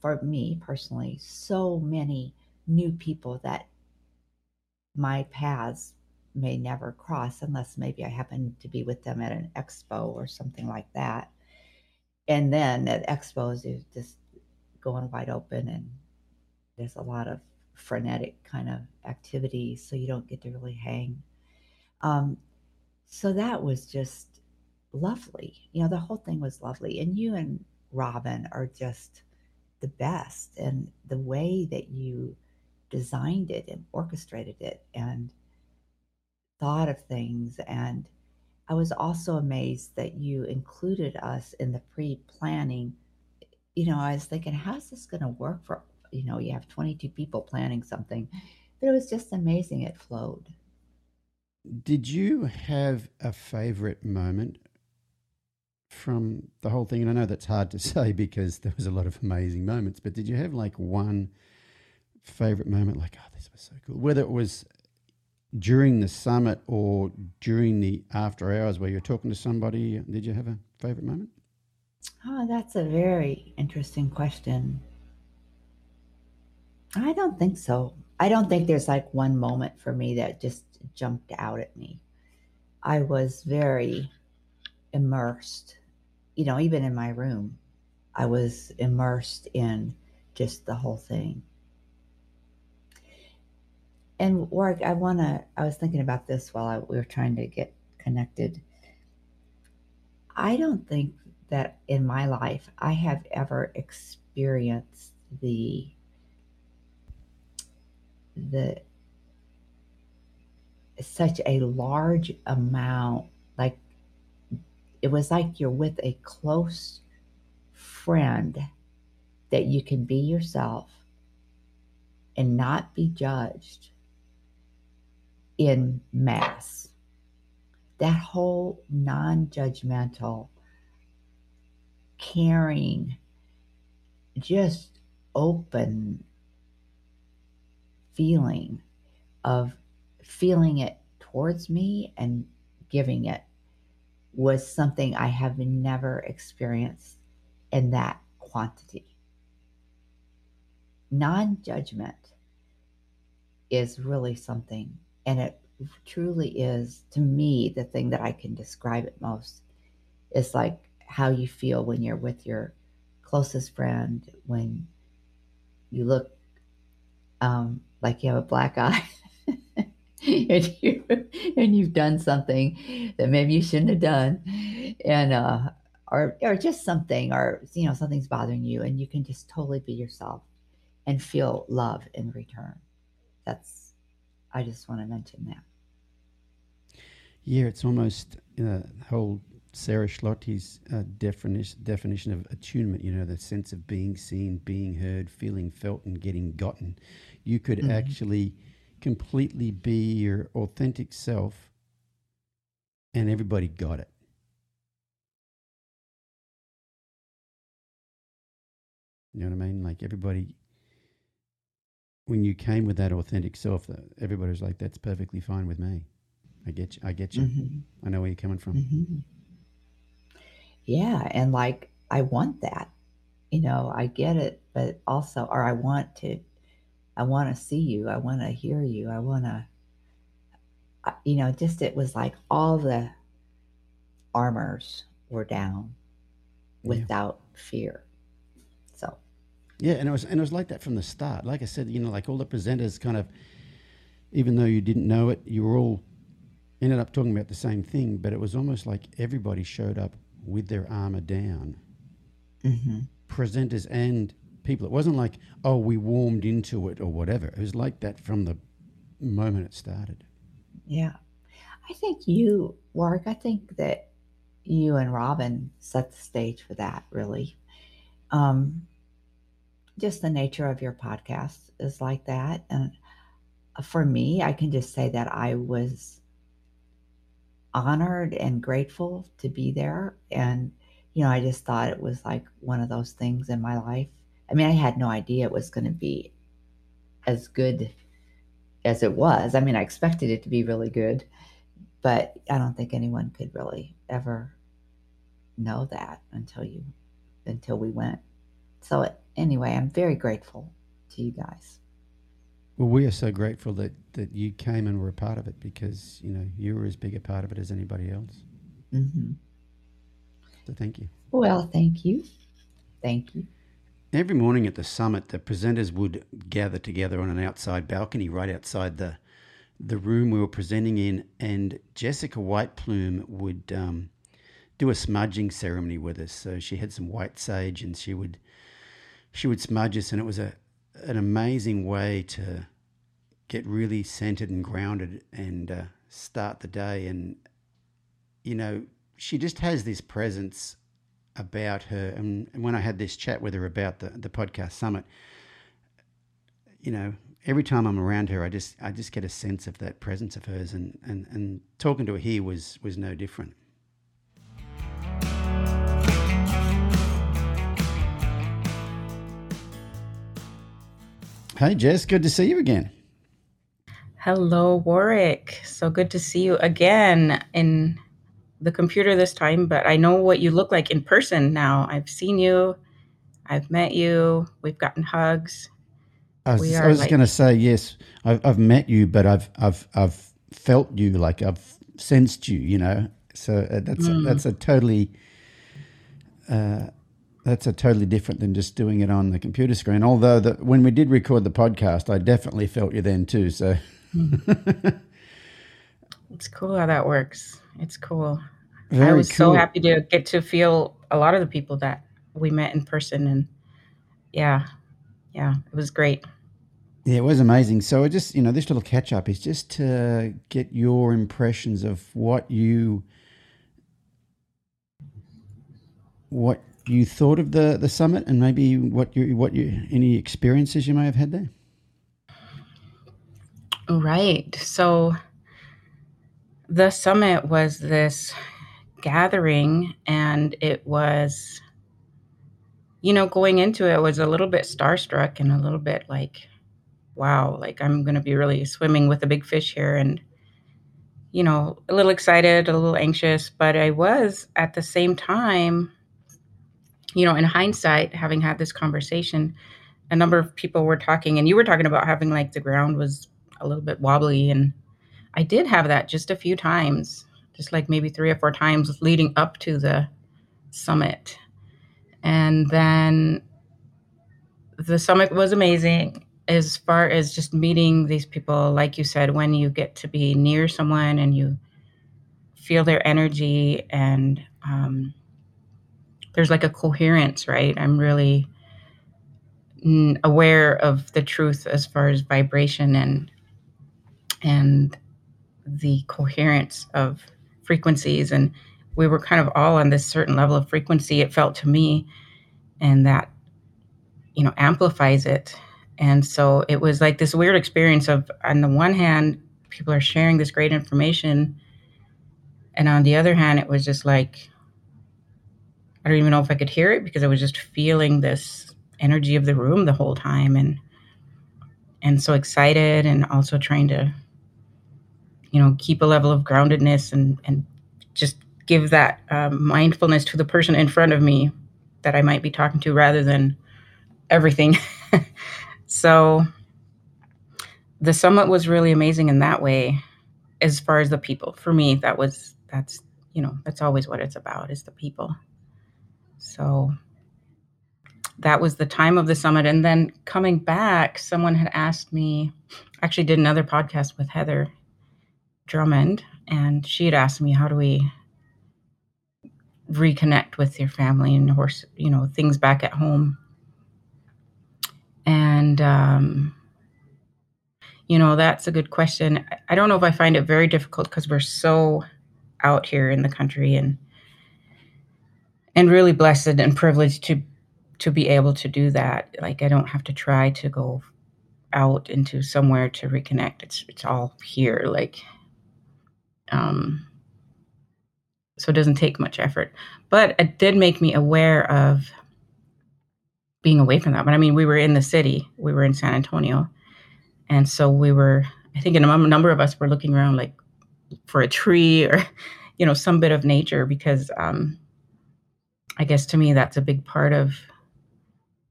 for me personally, so many new people that my paths may never cross unless maybe I happen to be with them at an expo or something like that. And then at expos, it's just going wide open and there's a lot of frenetic kind of activity, so you don't get to really hang. Um, so that was just lovely. You know, the whole thing was lovely. And you and Robin are just the best. And the way that you designed it and orchestrated it and thought of things. And I was also amazed that you included us in the pre planning. You know, I was thinking, how's this going to work for, you know, you have 22 people planning something. But it was just amazing. It flowed. Did you have a favorite moment from the whole thing? And I know that's hard to say because there was a lot of amazing moments, but did you have like one favorite moment, like, oh, this was so cool? Whether it was during the summit or during the after hours where you're talking to somebody, did you have a favorite moment? Oh, that's a very interesting question. I don't think so. I don't think there's like one moment for me that just jumped out at me. I was very immersed, you know, even in my room, I was immersed in just the whole thing. And work, I want to, I was thinking about this while I, we were trying to get connected. I don't think that in my life I have ever experienced the the such a large amount like it was like you're with a close friend that you can be yourself and not be judged in mass. That whole non-judgmental caring just open feeling of feeling it towards me and giving it was something I have never experienced in that quantity. Non judgment is really something, and it truly is to me the thing that I can describe it most It's like how you feel when you're with your closest friend when you look um, like you have a black eye and, you, and you've done something that maybe you shouldn't have done. And uh, or or just something or you know something's bothering you and you can just totally be yourself and feel love in return. That's i just want to mention that. Yeah it's almost uh, whole Sarah Schlote's uh, definition definition of attunement. You know, the sense of being seen, being heard, feeling felt, and getting gotten. You could mm-hmm. actually completely be your authentic self, and everybody got it. You know what I mean? Like everybody, when you came with that authentic self, everybody was like, "That's perfectly fine with me." I get you. I get you. Mm-hmm. I know where you're coming from. Mm-hmm yeah and like i want that you know i get it but also or i want to i want to see you i want to hear you i want to you know just it was like all the armors were down without yeah. fear so yeah and it was and it was like that from the start like i said you know like all the presenters kind of even though you didn't know it you were all ended up talking about the same thing but it was almost like everybody showed up with their armor down, mm-hmm. presenters and people. It wasn't like, oh, we warmed into it or whatever. It was like that from the moment it started. Yeah. I think you, Warwick, I think that you and Robin set the stage for that, really. Um, just the nature of your podcast is like that. And for me, I can just say that I was honored and grateful to be there. And, you know, I just thought it was like one of those things in my life. I mean, I had no idea it was going to be as good as it was. I mean, I expected it to be really good, but I don't think anyone could really ever know that until you until we went. So anyway, I'm very grateful to you guys. Well, we are so grateful that, that you came and were a part of it because, you know, you were as big a part of it as anybody else. Mm-hmm. So thank you. Well, thank you. Thank you. Every morning at the summit, the presenters would gather together on an outside balcony right outside the the room we were presenting in, and Jessica White Plume would um, do a smudging ceremony with us. So she had some white sage, and she would she would smudge us, and it was a an amazing way to get really centered and grounded and uh, start the day. And, you know, she just has this presence about her. And, and when I had this chat with her about the, the podcast summit, you know, every time I'm around her, I just I just get a sense of that presence of hers, and and, and talking to her here was was no different. Hey, Jess, good to see you again. Hello, Warwick. So good to see you again in the computer this time, but I know what you look like in person now. I've seen you, I've met you, we've gotten hugs. I was, I was like, going to say yes. I've, I've met you, but I've I've I've felt you, like I've sensed you. You know, so uh, that's mm. a, that's a totally uh, that's a totally different than just doing it on the computer screen. Although the, when we did record the podcast, I definitely felt you then too. So it's cool how that works. It's cool. Very I was so happy to get to feel a lot of the people that we met in person, and yeah, yeah, it was great. Yeah, it was amazing. So I just, you know, this little catch up is just to get your impressions of what you what you thought of the the summit and maybe what you what you any experiences you may have had there. Right. So the summit was this gathering and it was you know going into it was a little bit starstruck and a little bit like wow like i'm going to be really swimming with a big fish here and you know a little excited a little anxious but i was at the same time you know in hindsight having had this conversation a number of people were talking and you were talking about having like the ground was a little bit wobbly and i did have that just a few times just like maybe three or four times leading up to the summit. And then the summit was amazing as far as just meeting these people. Like you said, when you get to be near someone and you feel their energy and um, there's like a coherence, right? I'm really aware of the truth as far as vibration and and the coherence of frequencies and we were kind of all on this certain level of frequency it felt to me and that you know amplifies it and so it was like this weird experience of on the one hand people are sharing this great information and on the other hand it was just like i don't even know if i could hear it because i was just feeling this energy of the room the whole time and and so excited and also trying to you know keep a level of groundedness and and just give that um, mindfulness to the person in front of me that i might be talking to rather than everything. So the summit was really amazing in that way as far as the people. For me that was that's you know that's always what it's about is the people so that was the time of the summit and then coming back someone had asked me actually did another podcast with heather Drummond, and she had asked me, "How do we reconnect with your family and horse, you know, things back at home?" And um, you know, that's a good question. I don't know if I find it very difficult because we're so out here in the country and and really blessed and privileged to to be able to do that. Like I don't have to try to go out into somewhere to reconnect. It's it's all here. Like um, so it doesn't take much effort. But it did make me aware of being away from that. But I mean, we were in the city, we were in San Antonio. And so we were, I think, a number of us were looking around like for a tree or, you know, some bit of nature because um, I guess to me that's a big part of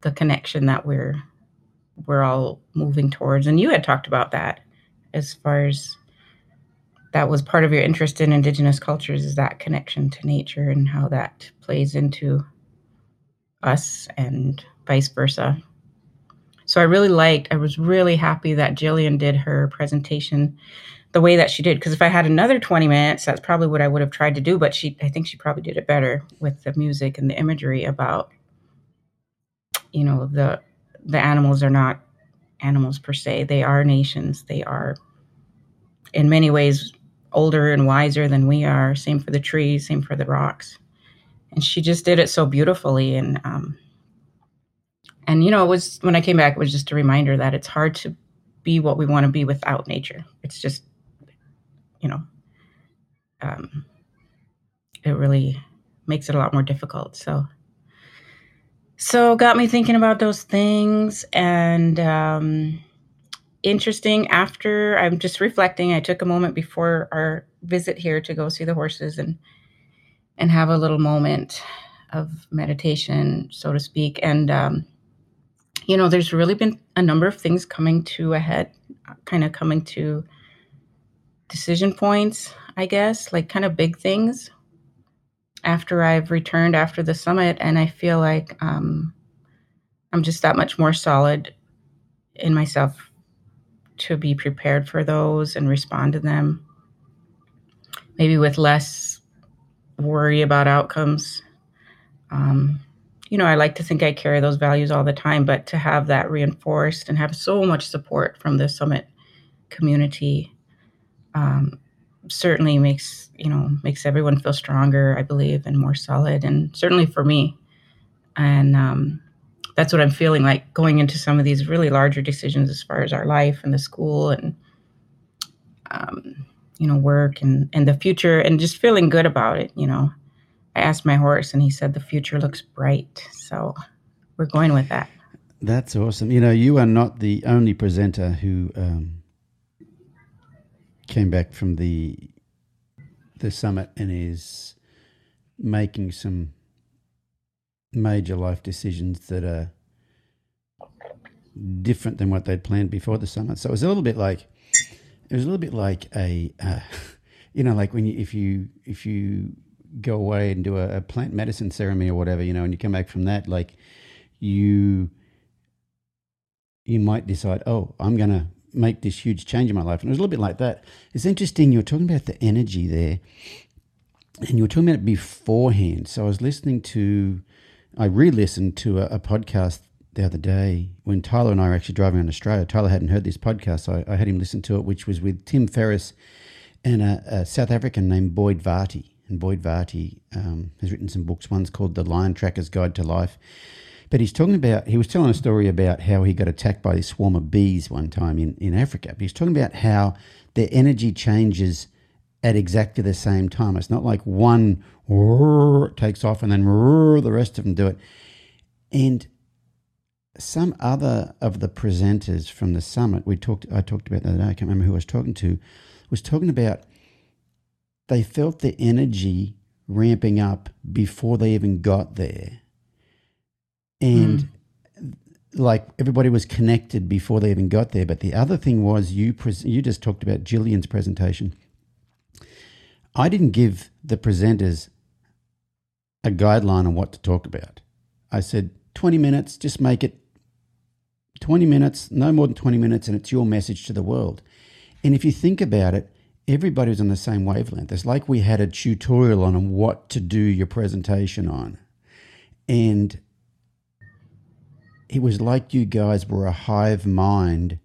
the connection that we're we're all moving towards. And you had talked about that as far as that was part of your interest in indigenous cultures is that connection to nature and how that plays into us and vice versa. So I really liked, I was really happy that Jillian did her presentation the way that she did. Because if I had another 20 minutes, that's probably what I would have tried to do. But she, I think she probably did it better with the music and the imagery about, you know, the the animals are not animals per se. They are nations. They are in many ways older and wiser than we are. Same for the trees, same for the rocks. And she just did it so beautifully. And, um, and you know, it was when I came back, it was just a reminder that it's hard to be what we want to be without nature. It's just, you know, um, it really makes it a lot more difficult. So, so got me thinking about those things and, um, interesting after I'm just reflecting. I took a moment before our visit here to go see the horses and and have a little moment of meditation, so to speak. And um, you know, there's really been a number of things coming to a head, kind of coming to decision points, I guess, like kind of big things after I've returned after the summit. And I feel like um, I'm just that much more solid in myself to be prepared for those and respond to them maybe with less worry about outcomes. Um, you know, I like to think I carry those values all the time, but to have that reinforced and have so much support from the summit community um, certainly makes you know makes everyone feel stronger. I believe and more solid, and certainly for me, and um, that's what I'm feeling like going into some of these really larger decisions as far as our life and the school and um, you know work and and the future and just feeling good about it. You know, I asked my horse and he said the future looks bright, so we're going with that. That's awesome. You know, you are not the only presenter who um, came back from the the summit and is making some major life decisions that are different than what they'd planned before the summit. So it was a little bit like it was a little bit like a uh, you know like when you if you if you go away and do a, a, plant medicine ceremony or whatever you know and you come back from that like you you might decide oh i'm going to make this huge change in my life and it was a little bit like that it's interesting you were talking about the energy there and you were talking about it beforehand so i was listening to i re-listened to a, a podcast the other day when Tyler and I were actually driving around Australia. Tyler hadn't heard this podcast, so I, I had him listen to it, which was with Tim Ferriss and a, a South African named Boyd Varty. And Boyd Varty um, has written some books. One's called The Lion Tracker's Guide to Life. But he's talking about, he was telling a story about how he got attacked by this swarm of bees one time in, in Africa. But he's talking about how their energy changes at exactly the same time. It's not like one takes off and then the rest of them do it. And some other of the presenters from the summit we talked I talked about the other day, I can't remember who I was talking to, was talking about they felt the energy ramping up before they even got there. And mm. like everybody was connected before they even got there. But the other thing was you you just talked about Jillian's presentation. I didn't give the presenters a guideline on what to talk about. I said 20 minutes, just make it 20 minutes, no more than 20 minutes, and it's your message to the world. And if you think about it, everybody was on the same wavelength. It's like we had a tutorial on what to do your presentation on. And it was like you guys were a hive mind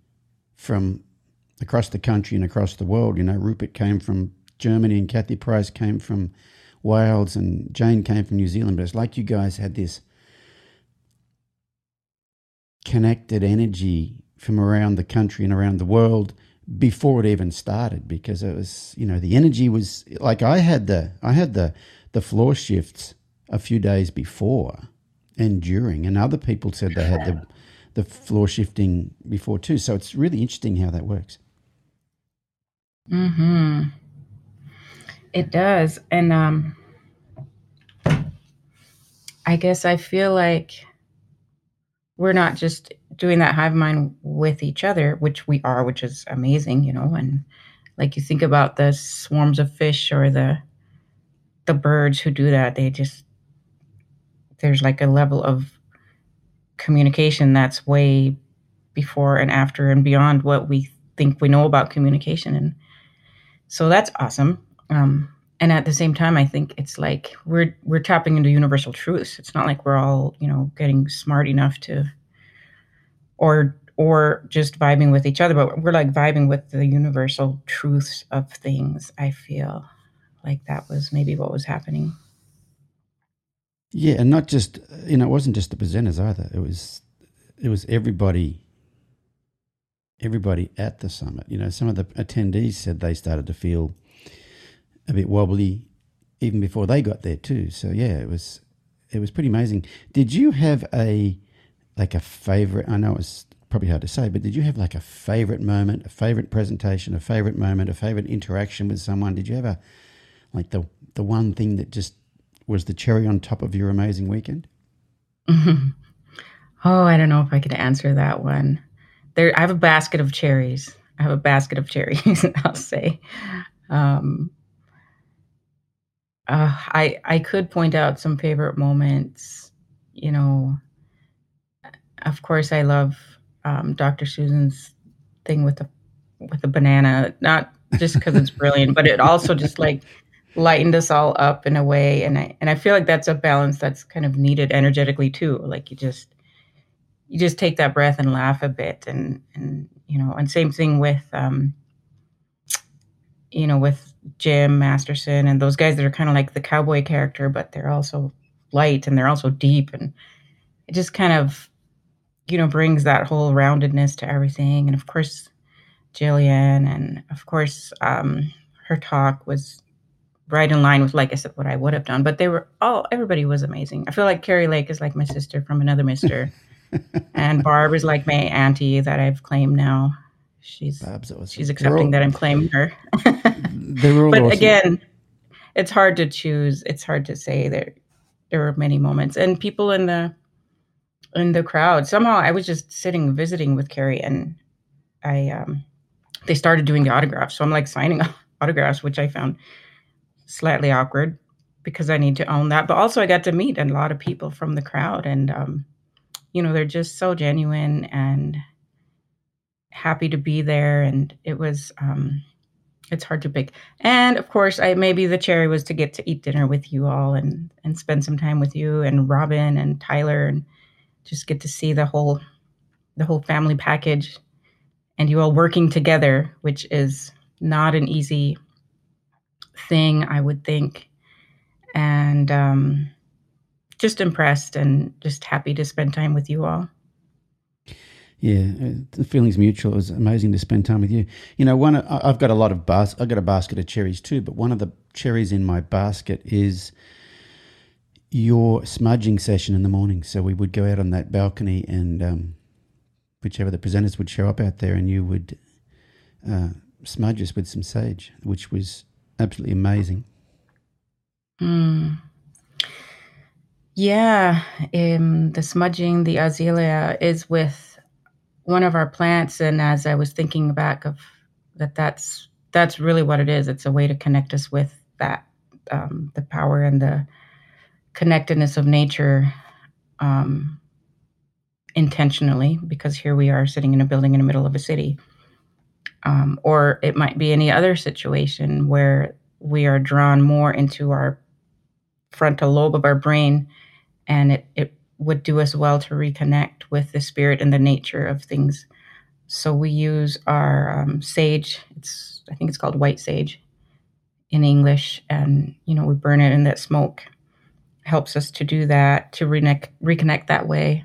from across the country and across the world. You know, Rupert came from Germany and Kathy Price came from Wales and Jane came from New Zealand. But it's like you guys had this connected energy from around the country and around the world before it even started because it was you know the energy was like I had the I had the the floor shifts a few days before and during and other people said they had the the floor shifting before too. So it's really interesting how that works. Mhm it does. And um I guess I feel like we're not just doing that hive mind with each other, which we are, which is amazing, you know, and like you think about the swarms of fish or the the birds who do that, they just there's like a level of communication that's way before and after and beyond what we think we know about communication and so that's awesome. Um, and at the same time i think it's like we're we're tapping into universal truths. It's not like we're all you know getting smart enough to or or just vibing with each other but we're like vibing with the universal truths of things i feel like that was maybe what was happening yeah and not just you know it wasn't just the presenters either it was it was everybody everybody at the summit you know some of the attendees said they started to feel a bit wobbly even before they got there too. So yeah, it was it was pretty amazing. Did you have a like a favorite? I know it's probably hard to say, but did you have like a favorite moment, a favorite presentation, a favorite moment, a favorite interaction with someone? Did you a like the the one thing that just was the cherry on top of your amazing weekend? Oh, I don't know if I could answer that one. There, I have a basket of cherries. I have a basket of cherries. I'll say. Um, uh, I I could point out some favorite moments. You know, of course, I love um, Dr. Susan's thing with the with the banana. Not just because it's brilliant, but it also just like lightened us all up in a way and I and I feel like that's a balance that's kind of needed energetically too like you just you just take that breath and laugh a bit and and you know and same thing with um you know with Jim Masterson and those guys that are kind of like the cowboy character but they're also light and they're also deep and it just kind of you know brings that whole roundedness to everything and of course Jillian and of course um her talk was right in line with like I said what I would have done. But they were all everybody was amazing. I feel like Kerri Lake is like my sister from another mister. and Barb is like my auntie that I've claimed now. She's she's accepting all, that I'm claiming her. but awesome. again, it's hard to choose. It's hard to say there there were many moments. And people in the in the crowd, somehow I was just sitting visiting with Kerri and I um they started doing the autographs. So I'm like signing autographs, which I found slightly awkward because I need to own that. But also, I got to meet a lot of people from the crowd, and um, you know, they're just so genuine and happy to be there. And it was, um, it's hard to pick. And of course, I maybe the cherry was to get to eat dinner with you all and and spend some time with you and Robin and Tyler and just get to see the whole the whole family package and you all working together, which is not an easy thing, I would think. And um, just impressed and just happy to spend time with you all. Yeah, the feeling's mutual. It was amazing to spend time with you. You know, one I've got a lot of bas- I've got a basket of cherries too, but one of the cherries in my basket is your smudging session in the morning. So we would go out on that balcony, and um, whichever the presenters would show up out there, and you would uh, smudge us with some sage, which was absolutely amazing. Mm. Yeah, um, the smudging, the azalea is with one of our plants, and as I was thinking back of that, that's that's really what it is. It's a way to connect us with that, um, the power and the connectedness of nature, um, intentionally. Because here we are sitting in a building in the middle of a city, um, or it might be any other situation where we are drawn more into our frontal lobe of our brain and it, it would do us well to reconnect with the spirit and the nature of things so we use our um, sage it's i think it's called white sage in english and you know we burn it and that smoke helps us to do that to reconnect, reconnect that way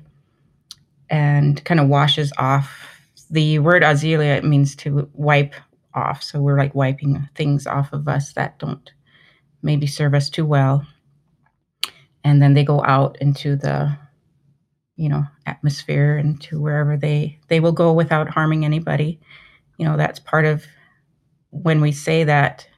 and kind of washes off the word azalea means to wipe off. So we're like wiping things off of us that don't maybe serve us too well. And then they go out into the, you know, atmosphere and to wherever they they will go without harming anybody. You know, that's part of when we say that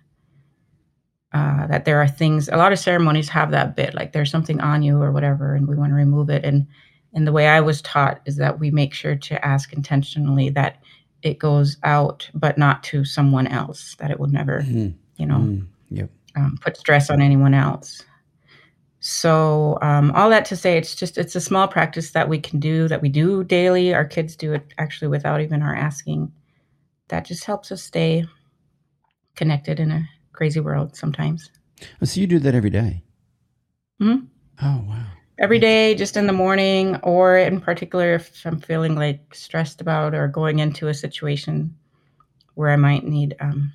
uh, that there are things. A lot of ceremonies have that bit, like there's something on you or whatever, and we want to remove it. And and the way I was taught is that we make sure to ask intentionally that it goes out, but not to someone else. That it would never, Mm. you know, Mm. Yep. um, put stress on anyone else. So um, all that to say, it's just it's a small practice that we can do that we do daily. Our kids do it actually without even our asking. That just helps us stay connected in a crazy world sometimes. Oh, so you do that every day? Mhm. Oh wow. Every day, just in the morning, or in particular, if I'm feeling like stressed about or going into a situation where I might need, um,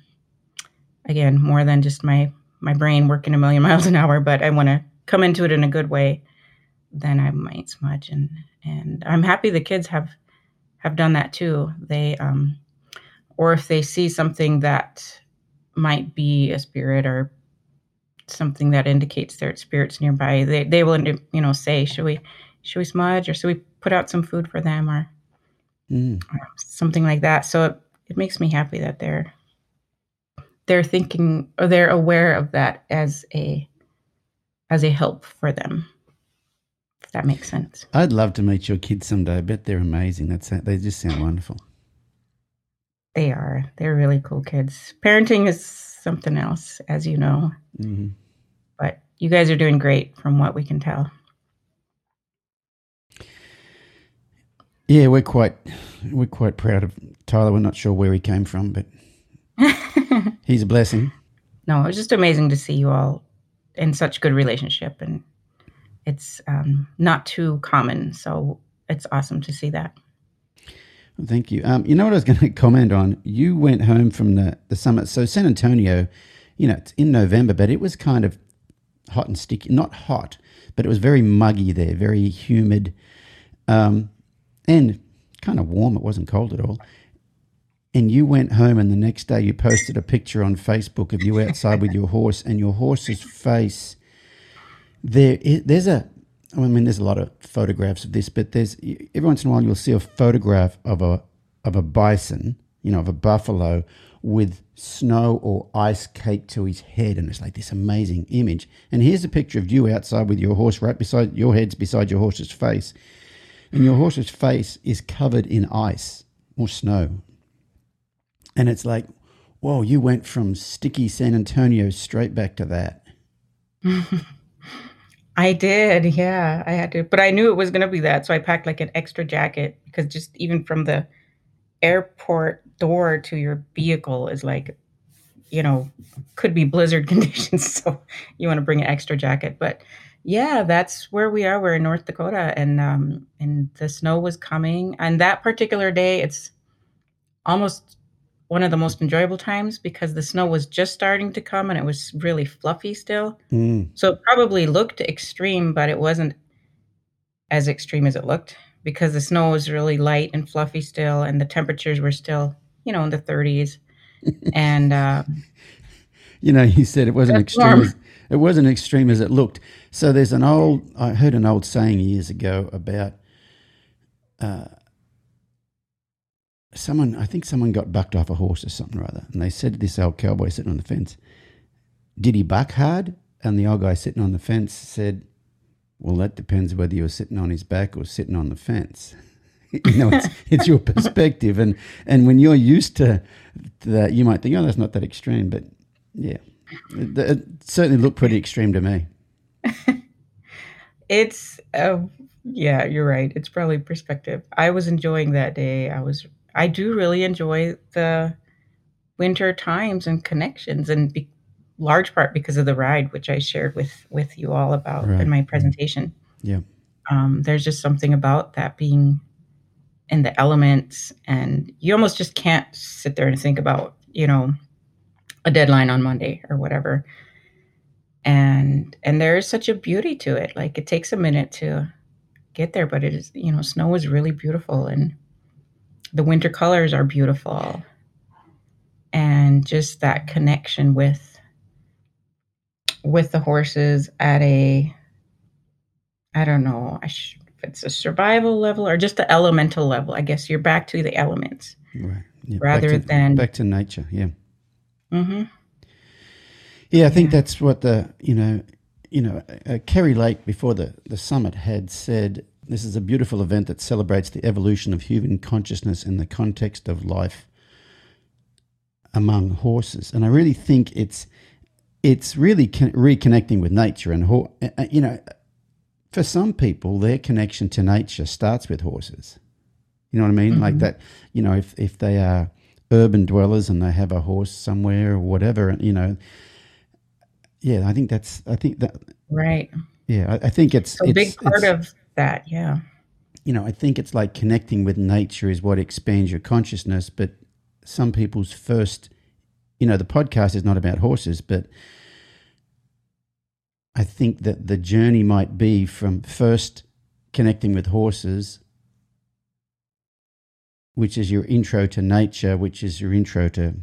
again, more than just my my brain working a million miles an hour, but I want to come into it in a good way, then I might smudge and and I'm happy the kids have have done that too. They um, or if they see something that might be a spirit or something that indicates their spirits nearby, they they will you know say, should we should we smudge or should we put out some food for them or, Mm. or something like that. So it, it makes me happy that they're they're thinking or they're aware of that as a as a help for them. If that makes sense. I'd love to meet your kids someday. I bet they're amazing. That's they just sound wonderful. They are. They're really cool kids. Parenting is something else, as you know. hmm But you guys are doing great from what we can tell. Yeah, we're quite we're quite proud of Tyler. We're not sure where he came from, but he's a blessing. no, it was just amazing to see you all in such good relationship, and it's um, not too common. So it's awesome to see that. Thank you. Um, you know what I was going to comment on? You went home from the, the summit. So San Antonio, you know, it's in November, but it was kind of hot and sticky. Not hot, but it was very muggy there, very humid, um, and kind of warm. It wasn't cold at all. And you went home, and the next day you posted a picture on Facebook of you outside with your horse, and your horse's face. There, there's a I mean, there's a lot of photographs of this, but there's every once in a while you'll see a photograph of a of a bison, you know, of a buffalo with snow or ice caked to his head, and it's like this amazing image. And here's a picture of you outside with your horse right beside your head's beside your horse's face, and your horse's face is covered in ice or snow. And it's like, whoa, you went from sticky San Antonio straight back to that. I did, yeah. I had to, but I knew it was going to be that, so I packed like an extra jacket because just even from the airport door to your vehicle is like, you know, could be blizzard conditions, so you want to bring an extra jacket. But yeah, that's where we are. We're in North Dakota, and um, and the snow was coming, and that particular day, it's almost one of the most enjoyable times because the snow was just starting to come and it was really fluffy still. Mm. So it probably looked extreme, but it wasn't as extreme as it looked because the snow was really light and fluffy still, and the temperatures were still, you know, in the 30s. and uh, you know, he said it wasn't extreme. As, it wasn't extreme as it looked. So there's an old. I heard an old saying years ago about. Uh, someone, I think someone got bucked off a horse or something or other. And they said to this old cowboy sitting on the fence, Did he buck hard? And the old guy sitting on the fence said, Well, that depends whether you're sitting on his back or sitting on the fence. you know, it's, it's your perspective. And, and when you're used to that, you might think, Oh, that's not that extreme. But yeah, it, it certainly looked pretty extreme to me. it's, uh, yeah, you're right. It's probably perspective. I was enjoying that day. I was I do really enjoy the winter times and connections, and be, large part because of the ride, which I shared with with you all about right. in my presentation. Yeah, um, there's just something about that being in the elements, and you almost just can't sit there and think about you know a deadline on Monday or whatever. And and there is such a beauty to it. Like it takes a minute to get there, but it is you know snow is really beautiful and the winter colors are beautiful and just that connection with with the horses at a i don't know I if it's a survival level or just the elemental level i guess you're back to the elements right yeah, rather back to, than back to nature yeah mm-hmm. yeah i think yeah. that's what the you know you know uh, Kerri Lake before the the summit had said this is a beautiful event that celebrates the evolution of human consciousness in the context of life among horses. And I really think it's it's really con- reconnecting with nature and ho- you know for some people their connection to nature starts with horses. You know what I mean? Mm-hmm. Like that, you know, if if they are urban dwellers and they have a horse somewhere or whatever, you know, yeah, I think that's I think that right. Yeah, I, I think it's a it's, big part it's, of that. Yeah. You know, I think it's like connecting with nature is what expands your consciousness. But some people's first, you know, the podcast is not about horses, but I think that the journey might be from first connecting with horses, which is your intro to nature, which is your intro to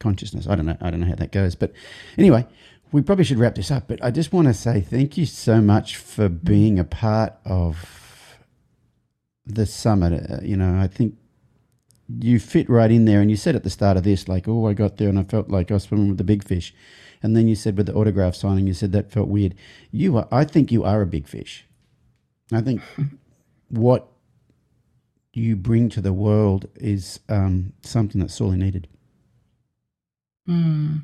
consciousness. I don't know. I don't know how that goes, but anyway, we probably should wrap this up, but I just want to say thank you so much for being a part of the summit. Uh, you know, I think you fit right in there, and you said at the start of this, like, "Oh, I got there and I felt like I was swimming with the big fish," and then you said with the autograph signing, you said that felt weird. You, are, I think, you are a big fish. I think what you bring to the world is um, something that's sorely needed. Hmm.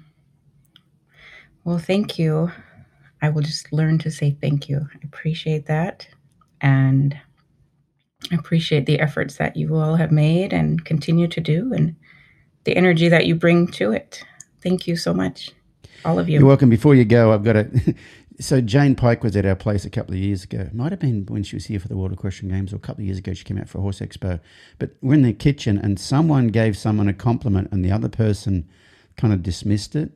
Well, thank you. I will just learn to say thank you. I appreciate that. And I appreciate the efforts that you all have made and continue to do and the energy that you bring to it. Thank you so much. all of you. You're welcome. Before you go, I've got a. so Jane Pike was at our place a couple of years ago. Might have been when she was here for the World Equestrian Games, or a couple of years ago she came out for a horse expo. But we're in the kitchen, and someone gave someone a compliment, and the other person kind of dismissed it.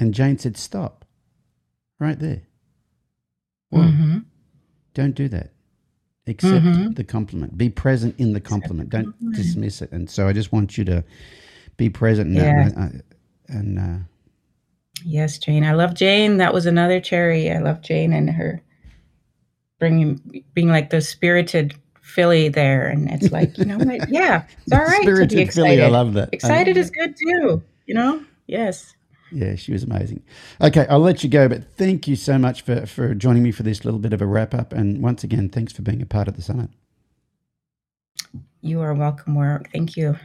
And Jane said, "Stop, right there. Whoa. Mm-hmm. Don't do that. Accept Mhm. the compliment. Be present in the compliment. Don't dismiss it." And so I just want you to be present. Yeah. And, uh, and uh, Yes, Jane. I love Jane. That was another cherry. I love Jane and her bringing being like the spirited filly there, and it's like you know what? Yeah, it's all right to Spirited be filly, excited. I love that. Excited is good too. You know. Yes. Yeah, she was amazing. Okay, I'll let you go, but thank you so much for, for joining me for this little bit of a wrap up. And once again, thanks for being a part of the summit. You are welcome, Warwick. Thank you.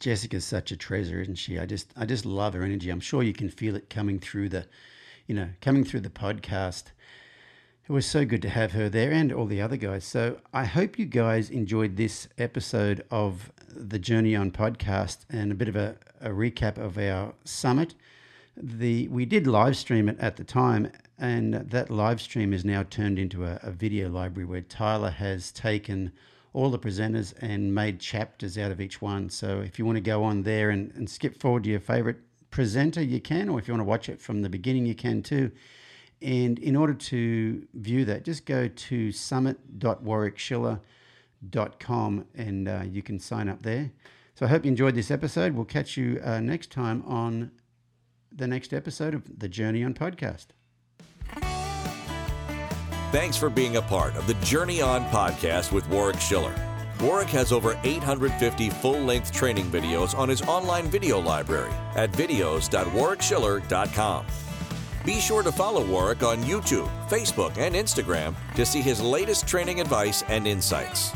Jessica's such a treasure, isn't she? I just I just love her energy. I'm sure you can feel it coming through the, you know, coming through the podcast. It was so good to have her there and all the other guys. So I hope you guys enjoyed this episode of the Journey On podcast and a bit of a, a recap of our summit. The we did live stream it at the time, and that live stream is now turned into a, a video library where Tyler has taken all the presenters and made chapters out of each one. So if you want to go on there and, and skip forward to your favorite presenter, you can, or if you want to watch it from the beginning, you can too. And in order to view that, just go to summit.warwickschiller.com and uh, you can sign up there. So I hope you enjoyed this episode. We'll catch you uh, next time on the next episode of the Journey on Podcast. Thanks for being a part of the Journey On podcast with Warwick Schiller. Warwick has over 850 full length training videos on his online video library at videos.warwickschiller.com. Be sure to follow Warwick on YouTube, Facebook, and Instagram to see his latest training advice and insights.